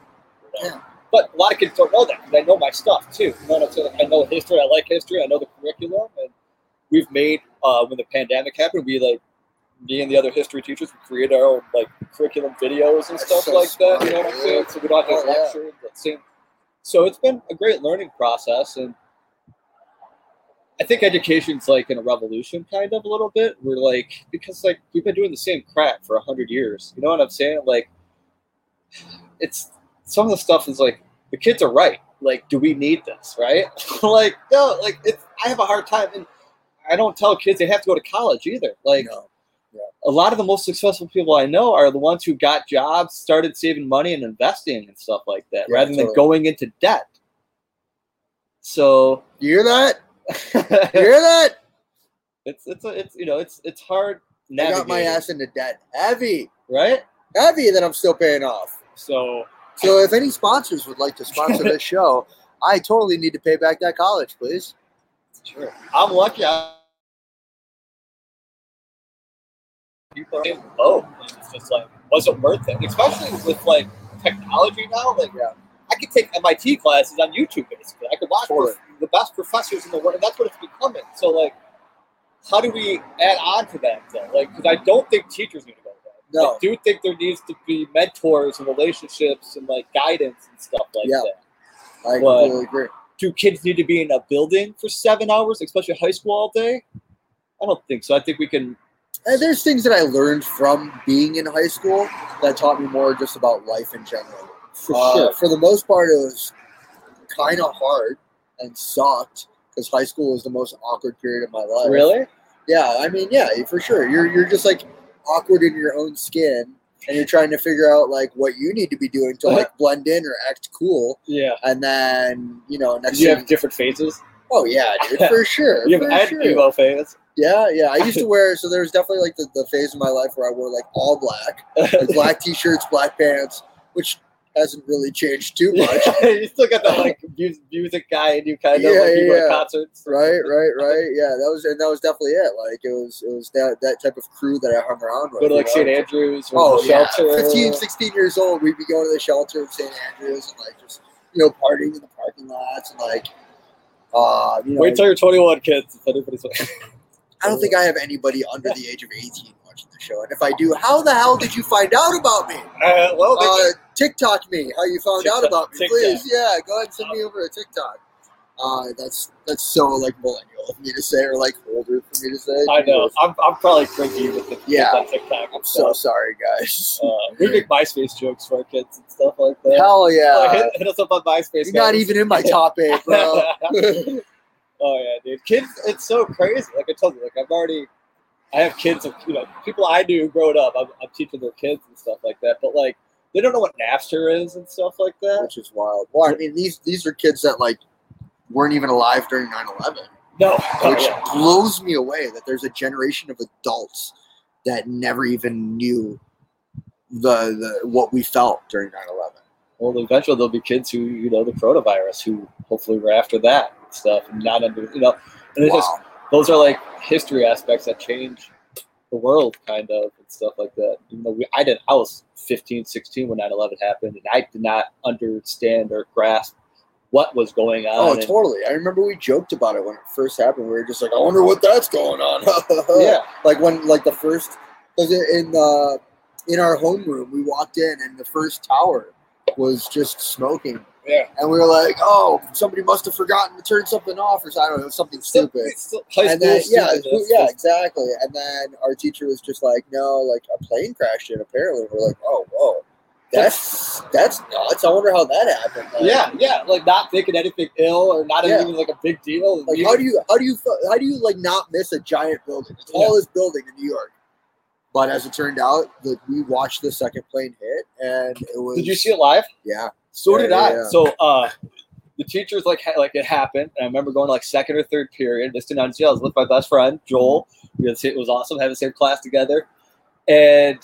you know. Yeah. But a lot of kids don't know that because I know my stuff too. You know what I'm saying? Like, I know history. I like history. I know the curriculum, and we've made uh, when the pandemic happened, we like me and the other history teachers we created our own like curriculum videos and That's stuff so like that. You know what I'm saying? So we don't have to Oh, yeah. lecture the same. So it's been a great learning process, and I think education's like in a revolution, kind of a little bit. We're like because like we've been doing the same crap for a hundred years. You know what I'm saying? Like it's some of the stuff is like the kids are right. Like, do we need this? Right? [laughs] like, no. Like, it's I have a hard time, and I don't tell kids they have to go to college either. Like, No. A lot of the most successful people I know are the ones who got jobs, started saving money and investing and stuff like that, Yeah, rather than going into debt. So You hear that? You hear [laughs] that? it's a, it's you know it's it's hard I got my ass into debt. Heavy. right. Heavy that I'm still paying off. So So if any sponsors would like to sponsor this [laughs] show, I totally need to pay back that college, please. Sure. I'm lucky. I, people are in low. and It's just like, was it worth it? Especially with like technology now. Like, Yeah. I could take MIT classes on YouTube basically. I could watch the best professors in the world, and that's what it's becoming. So, like, how do we add on to that though? Like, because I don't think teachers need to go there. No. I do think there needs to be mentors and relationships and like guidance and stuff like Yeah. that I What? completely agree. do kids need to be in a building for seven hours, especially high school all day? I don't think so. I think we can. And there's things that I learned from being in high school that taught me more just about life in general. For Uh, sure. For the most part, it was kind of hard and sucked because high school was the most awkward period of my life. Really? Yeah, I mean, yeah, for sure. You're you're just like awkward in your own skin, and you're trying to figure out like what you need to be doing to like [laughs] blend in or act cool, Yeah. and then you know next Did you thing- have different phases? oh yeah, dude, [laughs] for sure, You for have sure. emo phase. Yeah, yeah. I used to [laughs] wear so there was definitely like the, the phase of my life where I wore like all black, like black t-shirts, black pants, which hasn't really changed too [laughs] much. you still got that like music guy and you kind of Yeah, like you go yeah. to concerts. Right, [laughs] right, right. Yeah, that was and that was definitely it. Like it was it was that that type of crew that I hung around with. Go to like St. Andrews or Oh the yeah, shelter. 15, 16 years old, we'd be going to the shelter of St. Andrews and like just you know partying in the parking lots and like uh you know Wait till you're 21, kids. If anybody's I don't think I have anybody under the age of 18 watching the show. And if I do, how the hell did you find out about me? uh, well, Uh, TikTok me how you found out about me, TikTok. please. Yeah, go ahead and send me over a TikTok. Uh, that's that's so like millennial of me to say, or like older for me to say. I know. I'm, I'm probably cringy with the Yeah. with TikTok. I'm so sorry, guys. Uh, we make MySpace jokes for our kids and stuff like that. Hell yeah! hit, hit us up on MySpace. You're not even in my top eight, bro. [laughs] [laughs] oh yeah, dude. Kids, it's so crazy. Like I told you, like I've already, I have kids of you know people I knew growing up. I'm, I'm teaching their kids and stuff like that. But like they don't know what Napster is and stuff like that. Which is wild. Well, I mean, these these are kids that like weren't even alive during 9/11. No, oh, which yeah. blows me away that there's a generation of adults that never even knew the, the what we felt during 9-11 Well, eventually there'll be kids who you know the coronavirus who hopefully were after that and stuff and not under you know. And it's just those are like history aspects that change the world kind of. and stuff like that. Even though we, I did, I was 15, 16 when 9/11 happened, and I did not understand or grasp what was going on. Oh, and- totally. I remember we joked about it when it first happened. We were just like, I wonder what that's going on. [laughs] yeah, like when like the first because in the in our homeroom we walked in and the first tower was just smoking Yeah. and we were like oh somebody must have forgotten to turn something off or something. I don't know something stupid still and then yeah yeah exactly and then our teacher was just like no like a plane crashed in apparently we're like oh whoa that's that's nuts I wonder how that happened Like, yeah, yeah, like not thinking anything ill or not Yeah. even like a big deal. like how do you how do you how do you like not miss a giant building the Yeah. tallest building in New York but as it turned out that we watched the second plane hit and it was Did you see it live? yeah So Yeah, did yeah, I. yeah. So uh, the teachers like ha- like it happened, and I remember going to like second or third period. This did not see. I was with my best friend Joel. We had It was awesome having the same class together, and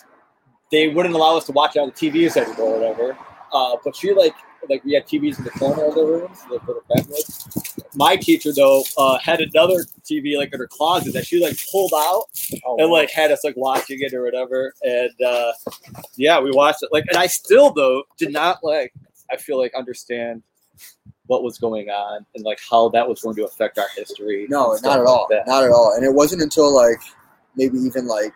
they wouldn't allow us to watch it on the TVs anymore or whatever. Uh, but she like like we had TVs in the corner of the rooms like, the family. My teacher though uh, had another TV like in her closet that she like pulled out oh, and like had us like watching it or whatever. And uh, yeah, we watched it. Like, and I still though did not like. I feel like understand what was going on and like how that was going to affect our history. no not at all that. not at all and it wasn't until like maybe even like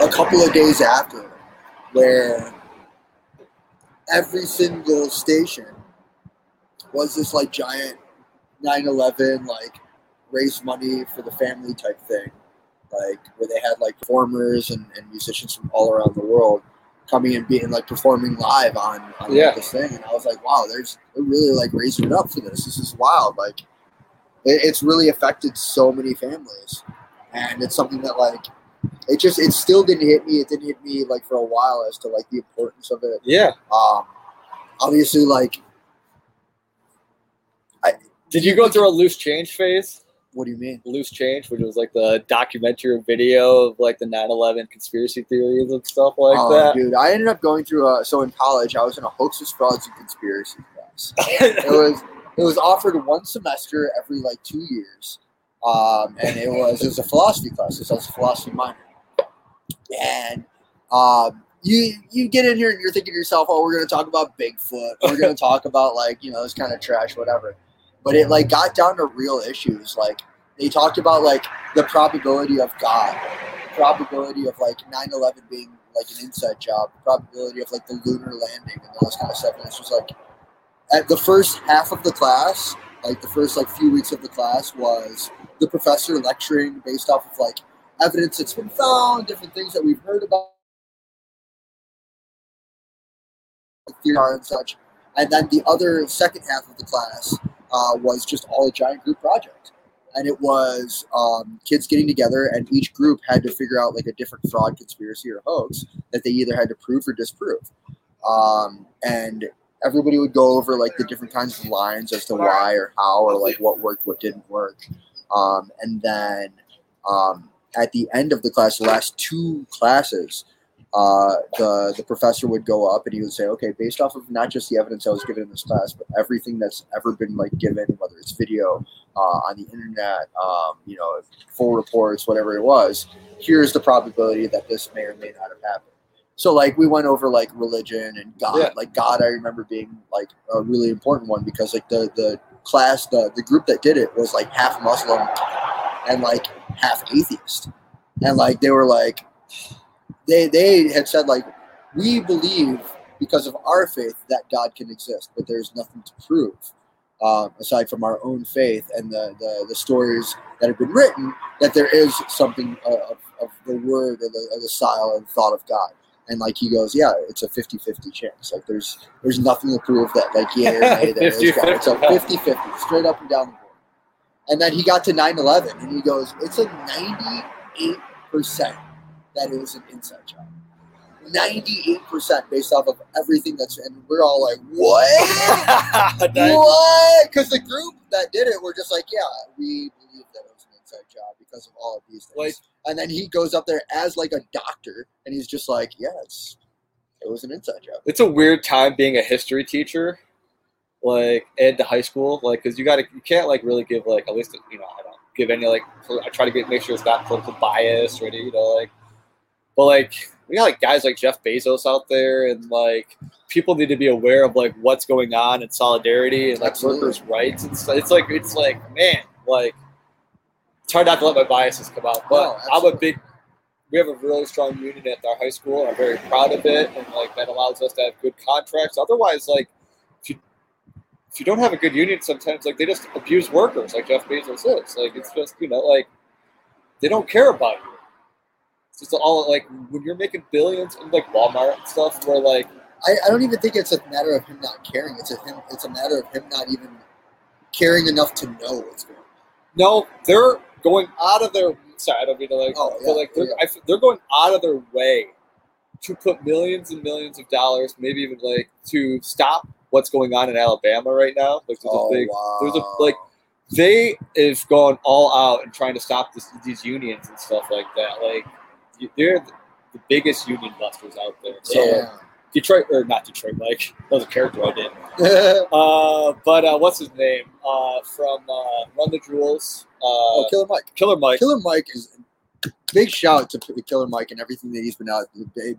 a couple of days after where every single station was this like giant 9-11 like raise money for the family type thing. Like where they had like performers and, and musicians from all around the world coming and being like performing live on, on like, Yeah. this thing. And i was like wow there's they're really like raising it up for this. This is wild. Like it, it's really affected so many families. And it's something that like it just it still didn't hit me it didn't hit me like for a while as to like the importance of it Yeah. um obviously like I, Did you go through a loose change phase? what do you mean Loose change, which was like the documentary video of like the 9/11 conspiracy theories and stuff like oh, that. dude i ended up going through a so in college i was in a hoaxes frauds and conspiracy class it was it was offered one semester every like two years um, and it was it was a philosophy class because I was a philosophy minor and um, you you get in here and you're thinking to yourself oh we're going to talk about Bigfoot. We're going [laughs] to talk about like you know this kind of trash whatever. But it like got down to real issues. Like they talked about like the probability of God probability of like 9-11 being like an inside job the probability of like the lunar landing and all this kind of stuff. And it's just like at the first half of the class, like the first like few weeks of the class was the professor lecturing based off of like evidence that's been found, different things that we've heard about theory and such. And then the other second half of the class uh, was just all a giant group project. And it was um, kids getting together, and each group had to figure out like a different fraud, conspiracy, or hoax that they either had to prove or disprove. Um, and everybody would go over like the different kinds of lines as to why or how or like what worked, what didn't work. Um, and then um, at the end of the class, the last two classes, uh, the the professor would go up and he would say, okay, based off of not just the evidence I was given in this class, but everything that's ever been like given, whether it's video uh, on the internet, um, you know, full reports, whatever it was, here's the probability that this may or may not have happened. So like we went over like religion and God. Yeah. Like God, I remember being like a really important one because like the the class, the the group that did it was like half Muslim and like half atheist, and like they were like they they had said like we believe because of our faith that God can exist, but there's nothing to prove um, aside from our own faith and the, the the stories that have been written that there is something uh, of, of the word or the, or the style and thought of God. And like he goes, yeah, it's a 50-50 chance. Like there's there's nothing to prove that like yeah or nay there is God. It's a 50-50, straight up and down. And then he got to 9-11 and he goes, it's a 98% that it was an inside job. 98% based off of everything that's and we're all like, what? [laughs] what? Because the group that did it were just like, yeah, we believe that it was an inside job because of all of these things. Like- and then he goes up there as like a doctor, and he's just like, yeah, it's it was an inside job. it's a weird time being a history teacher, like at to high school, like because you got to you can't like really give like at least you know I don't give any like I try to get make sure it's not political bias or any you know like, but like we got like guys like Jeff Bezos out there and like people need to be aware of like what's going on in solidarity and like Absolutely. workers' rights and stuff. It's like it's like man like it's hard not to let my biases come out, but No, I'm a big we have a really strong union at our high school, and I'm very proud of it. And like that allows us to have good contracts. Otherwise, like if you don't have a good union, sometimes like they just abuse workers, like Jeff Bezos is. Like it's just you know like they don't care about you. It's just all like when you're making billions and like Walmart and stuff, where like I, I don't even think it's a matter of him not caring. It's a him. It's a matter of him not even caring enough to know what's going on. no, they're going out of their. Sorry, I don't mean to like, Oh, but yeah, like they're, yeah. I they're going out of their way to put millions and millions of dollars, maybe even like to stop what's going on in Alabama right now. Like there's Oh, a big, wow. there's a like they have gone all out and trying to stop this, these unions and stuff like that. Like they're the, biggest union busters out there. So Yeah. Detroit or not Detroit, like [laughs] that was a character I did. [laughs] Uh, but uh, what's his name uh, from uh, Run the Jewels? Uh, oh, Killer Mike. Killer Mike. Killer Mike is big shout out to Killer Mike and everything that he's been out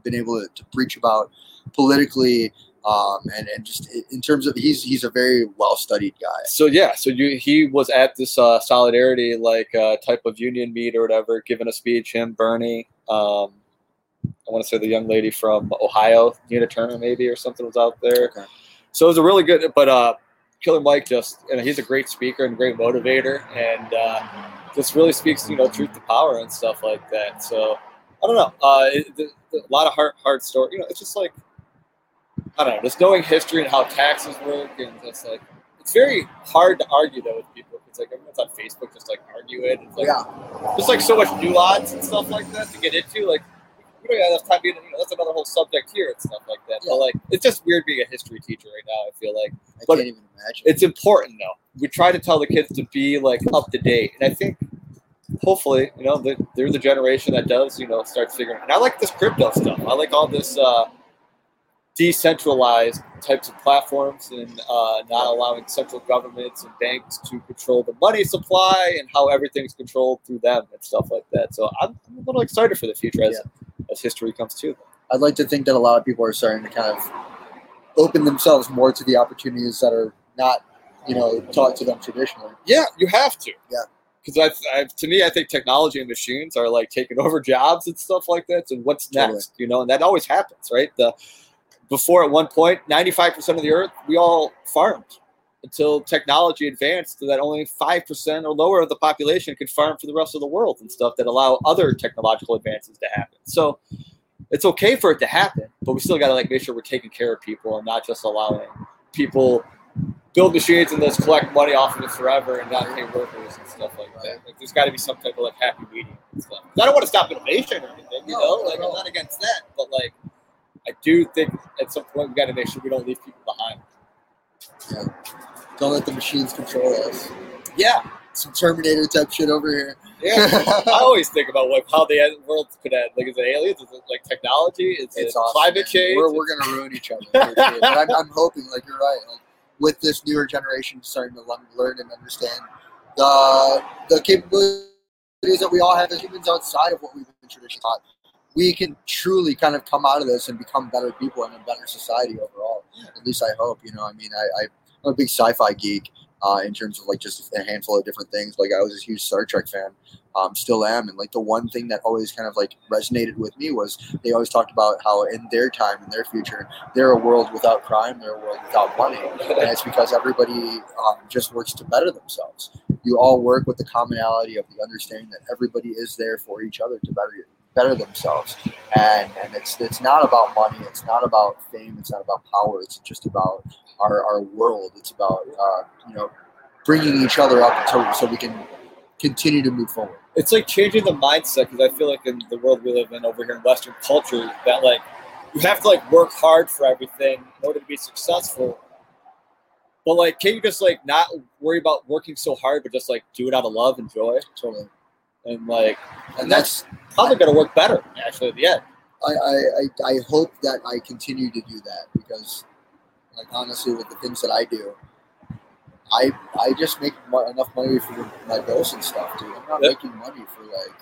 been able to, to preach about politically um, and and just in terms of he's he's a very well studied guy. So yeah, so you, he was at this uh, solidarity like uh, type of union meet or whatever, giving a speech. Him, Bernie, um, I want to say the young lady from Ohio, Nina Turner, maybe or something was out there. Okay. So it was a really good. But uh, Killer Mike just, and he's a great speaker and great motivator, and uh, just really speaks, you know, truth to power and stuff like that. So I don't know. Uh, it, the, a lot of hard, hard story. You know, it's just like I don't know, just knowing history and how taxes work, and just like it's very hard to argue though with people. It's like everyone's on Facebook just like argue it. It's like Yeah, there's like so much nuance and stuff like that to get into. Like we don't have enough time. Being, you know, that's another whole subject here and stuff like that. Yeah. But like it's just weird being a history teacher right now. I feel like I But- can't even imagine. it's important though. We try to tell the kids to be like up to date, and I think hopefully, you know, they're, they're the generation that does, you know, start figuring. And I like this crypto stuff. I like all this uh, decentralized types of platforms and uh, not allowing central governments and banks to control the money supply and how everything's controlled through them and stuff like that. So I'm, I'm a little excited for the future as as history comes to. I'd like to think that a lot of people are starting to kind of open themselves more to the opportunities that are not, you know, taught to them traditionally. Yeah, you have to. Yeah. Because I, I, to me, I think technology and machines are like taking [laughs] over jobs and stuff like that. So what's Totally. next? You know, and that always happens, right? The before at one point 95% of the earth we all farmed until technology advanced so that only five percent or lower of the population could farm for the rest of the world and stuff that allow other technological advances to happen. So it's okay for it to happen, but we still got to like make sure we're taking care of people and not just allowing people build machines and just collect money off of it forever and not pay workers and stuff like that. Like, there's got to be some type of like happy medium and stuff. I don't want to stop innovation or anything, you No, know. Like no. I'm not against that, but like I do think at some point we got to make sure we don't leave people behind. Don't let the machines control us. Yeah, Some Terminator type shit over here. yeah. I [laughs] always think about like how the world could end. Like, is it aliens? Is it like technology? Is It's it awesome, climate change? We're, we're gonna ruin each other. But I'm, I'm hoping, like you're right, like with this newer generation starting to learn, learn and understand the the capabilities that we all have as humans outside of what we've been traditionally taught, we can truly kind of come out of this and become better people and a better society overall. At least I hope. You know, I mean, I, I'm a big sci-fi geek. Uh, in terms of like just a handful of different things, like I was a huge Star Trek fan, um, still am, and like the one thing that always kind of like resonated with me was they always talked about how in their time in their future they're a world without crime they're a world without money and it's because everybody um, just works to better themselves you all work with the commonality of the understanding that everybody is there for each other to better better themselves. And and it's it's not about money. It's not about fame. It's not about power. It's just about our, our world. It's about uh, you know bringing each other up so, so we can continue to move forward. It's like changing the mindset because I feel like in the world we live in over here in Western culture that like you have to like work hard for everything in order to be successful. But like, can you just like not worry about working so hard, but just like do it out of love and joy, totally and like and that's probably gonna work better actually at the end. I, I, I, hope that I continue to do that because, like, honestly, with the things that I do, I I just make enough money for my bills and stuff, dude. I'm not Yep. making money for like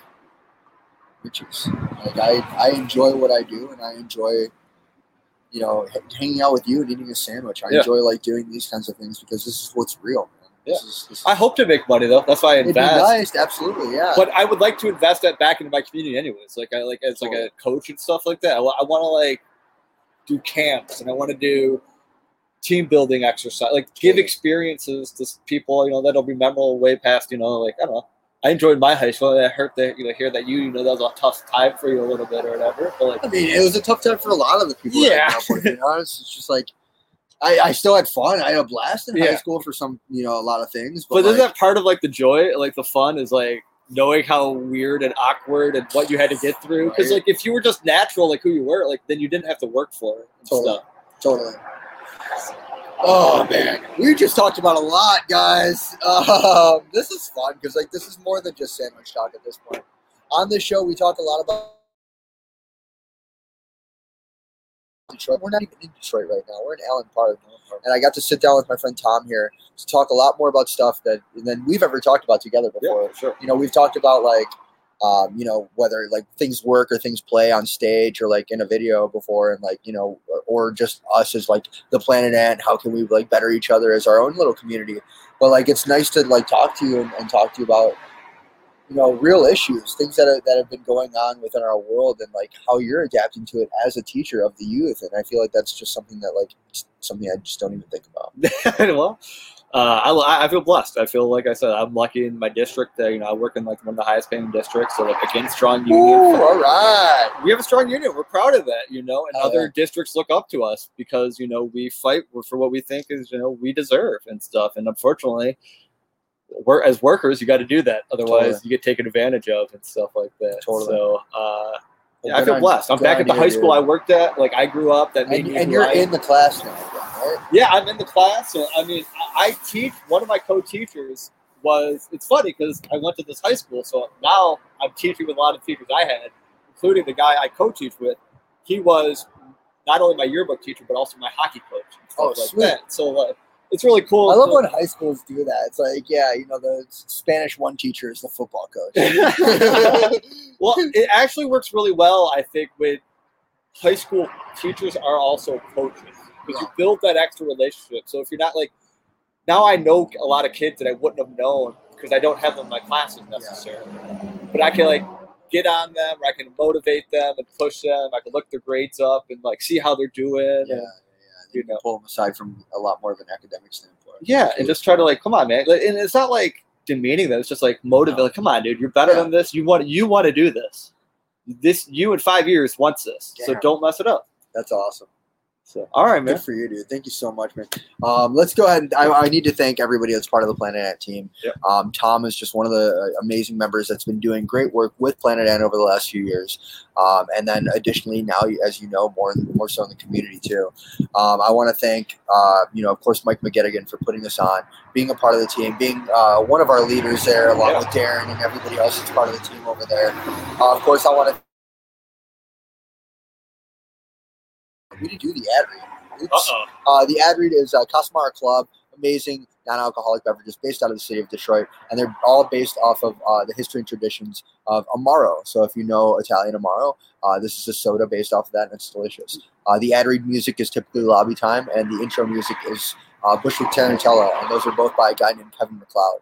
riches. Like I I enjoy what I do, and I enjoy. You know, h- hanging out with you and eating a sandwich. I Yeah. enjoy like doing these kinds of things because this is what's real, man. This is, this is, I hope to make money though. That's why I It'd be invest. nice, absolutely, yeah. But I would like to invest that back into my community, anyways. Like I like as like a coach and stuff like that. I, want to like do camps and I want to do team building exercise, like give Totally. experiences to people. You know that'll be memorable way past. You know, like I don't know. I enjoyed my high school. I heard that you know hear that you you know that was a tough time for you a little bit or whatever. But like I mean, it was a tough time for a lot of the people. Yeah. Yeah, I grew up to be honest, it's just like I, I still had fun. I had a blast in high school for some, you know, a lot of things. But But, isn't that part of like the joy, like the fun, is like knowing how weird and awkward and what you had to get through? Because Right. like if you were just natural, like who you were, like then you didn't have to work for it and Totally. stuff. totally. Oh man, we just talked about a lot, guys. Um, this is fun because like this is more than just sandwich talk at this point. On this show, we talk a lot about Detroit. We're not even in Detroit right now. We're in Allen Park. and I got to sit down with my friend Tom here to talk a lot more about stuff that than we've ever talked about together before. Yeah, sure. You know, we've talked about like, um, you know, whether like things work or things play on stage or like in a video before, and like you know, or, or just us as like the Planet Ant. How can we like better each other as our own little community? But like, it's nice to like talk to you and, and talk to you about you know real issues, things that are, that have been going on within our world, and like how you're adapting to it as a teacher of the youth. And I feel like that's just something that like something I just don't even think about. [laughs] well, uh, I, I feel blessed. I feel like I said I'm lucky in my district. That, you know, I work in like one of the highest paying districts. So like again, strong union. Ooh, all right. we have a strong union. We're proud of that, you know, and Oh, other yeah. districts look up to us because you know we fight for what we think is you know we deserve and stuff. And unfortunately, we're as workers, you got to do that. Otherwise, Totally. you get taken advantage of and stuff like that. Totally. So. Uh, yeah, I feel on- blessed. I'm back at the high school. I worked at. Like I grew up. That made And, me and you're I in the class now, right? yeah, I'm in the class. So, I mean, I, I teach. One of my co-teachers was. It's funny because I went to this high school, so now I'm teaching with a lot of teachers I had, including the guy I co-teach with. He was not only my yearbook teacher, but also my hockey coach Oh, like sweet. that. So uh, it's really cool. I love when high schools do that. It's like, yeah, you know, the Spanish one teacher is the football coach. [laughs] well, [laughs] it actually works really well, I think, with high school teachers are also coaches because you build that extra relationship. So if you're not like, now I know a lot of kids that I wouldn't have known because I don't have them in my classes necessarily, but I can like get on them, or I can motivate them and push them. I can look their grades up and like see how they're doing. yeah, and- yeah. You know. pull them aside from a lot more of an academic standpoint. Yeah, and just try to like, come on, man. And it's not like demeaning them. It's just like motivate. No. Like, come on, dude. You're better Yeah. than this. You want you want to do this. This you in five years wants this. So don't mess it up. That's awesome. So all right, man. Good for you, dude. Thank you so much, man. Um, let's go ahead. And, I, I need to thank everybody that's part of the Planet Ant team. Yep. Um, Tom is just one of the uh, amazing members that's been doing great work with Planet Ant over the last few years. Um, and then additionally, now as you know, more more so in the community too. Um, I want to thank, uh, you know, of course, Mike McGettigan for putting this on, being a part of the team, being uh, one of our leaders there, along Yeah. with Darren and everybody else that's part of the team over there. Uh, of course, I want to. We didn't do the ad read. Uh, the ad read is uh, Casamara Club, amazing non-alcoholic beverages based out of the city of Detroit, and they're all based off of uh, the history and traditions of Amaro. So if you know Italian Amaro, uh, this is a soda based off of that, and it's delicious. Uh, the ad read music is typically lobby time, and the intro music is uh, Bushwick Tarantella, and those are both by a guy named Kevin MacLeod.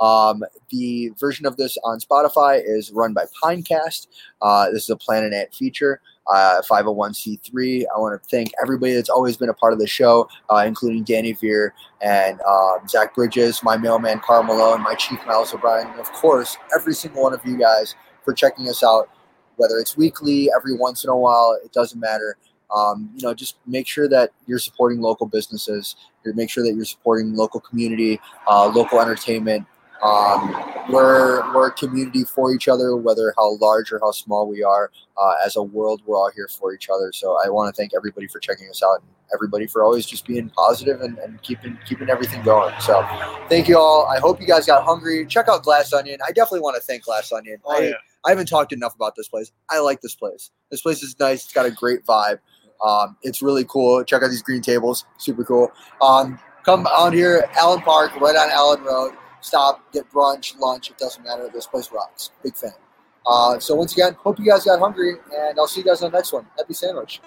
Um, the version of this on Spotify is run by Pinecast. Uh, this is a Planet Ant feature, uh, 501c3. I want to thank everybody that's always been a part of the show, uh, including Danny Veer and um, Zach Bridges, my mailman Karl Malone, my chief Miles O'Brien, and of course, every single one of you guys for checking us out, whether it's weekly, every once in a while, it doesn't matter. Um, you know, just make sure that you're supporting local businesses. Make sure that you're supporting local community, uh, local entertainment. Um, we're we're a community for each other, whether how large or how small we are. Uh, as a world, we're all here for each other. So I want to thank everybody for checking us out, and everybody for always just being positive and, and keeping keeping everything going. So thank you all. I hope you guys got hungry. Check out Glass Onion. I definitely want to thank Glass Onion. Oh, I, yeah. I haven't talked enough about this place. I like this place. This place is nice. It's got a great vibe. Um, it's really cool. Check out these green tables. Super cool. Um, come out here, Allen Park, right on Allen Road stop, get brunch, lunch. It doesn't matter. This place rocks. Big fan. Uh, so once again, hope you guys got hungry, and I'll see you guys on the next one. Happy sandwich.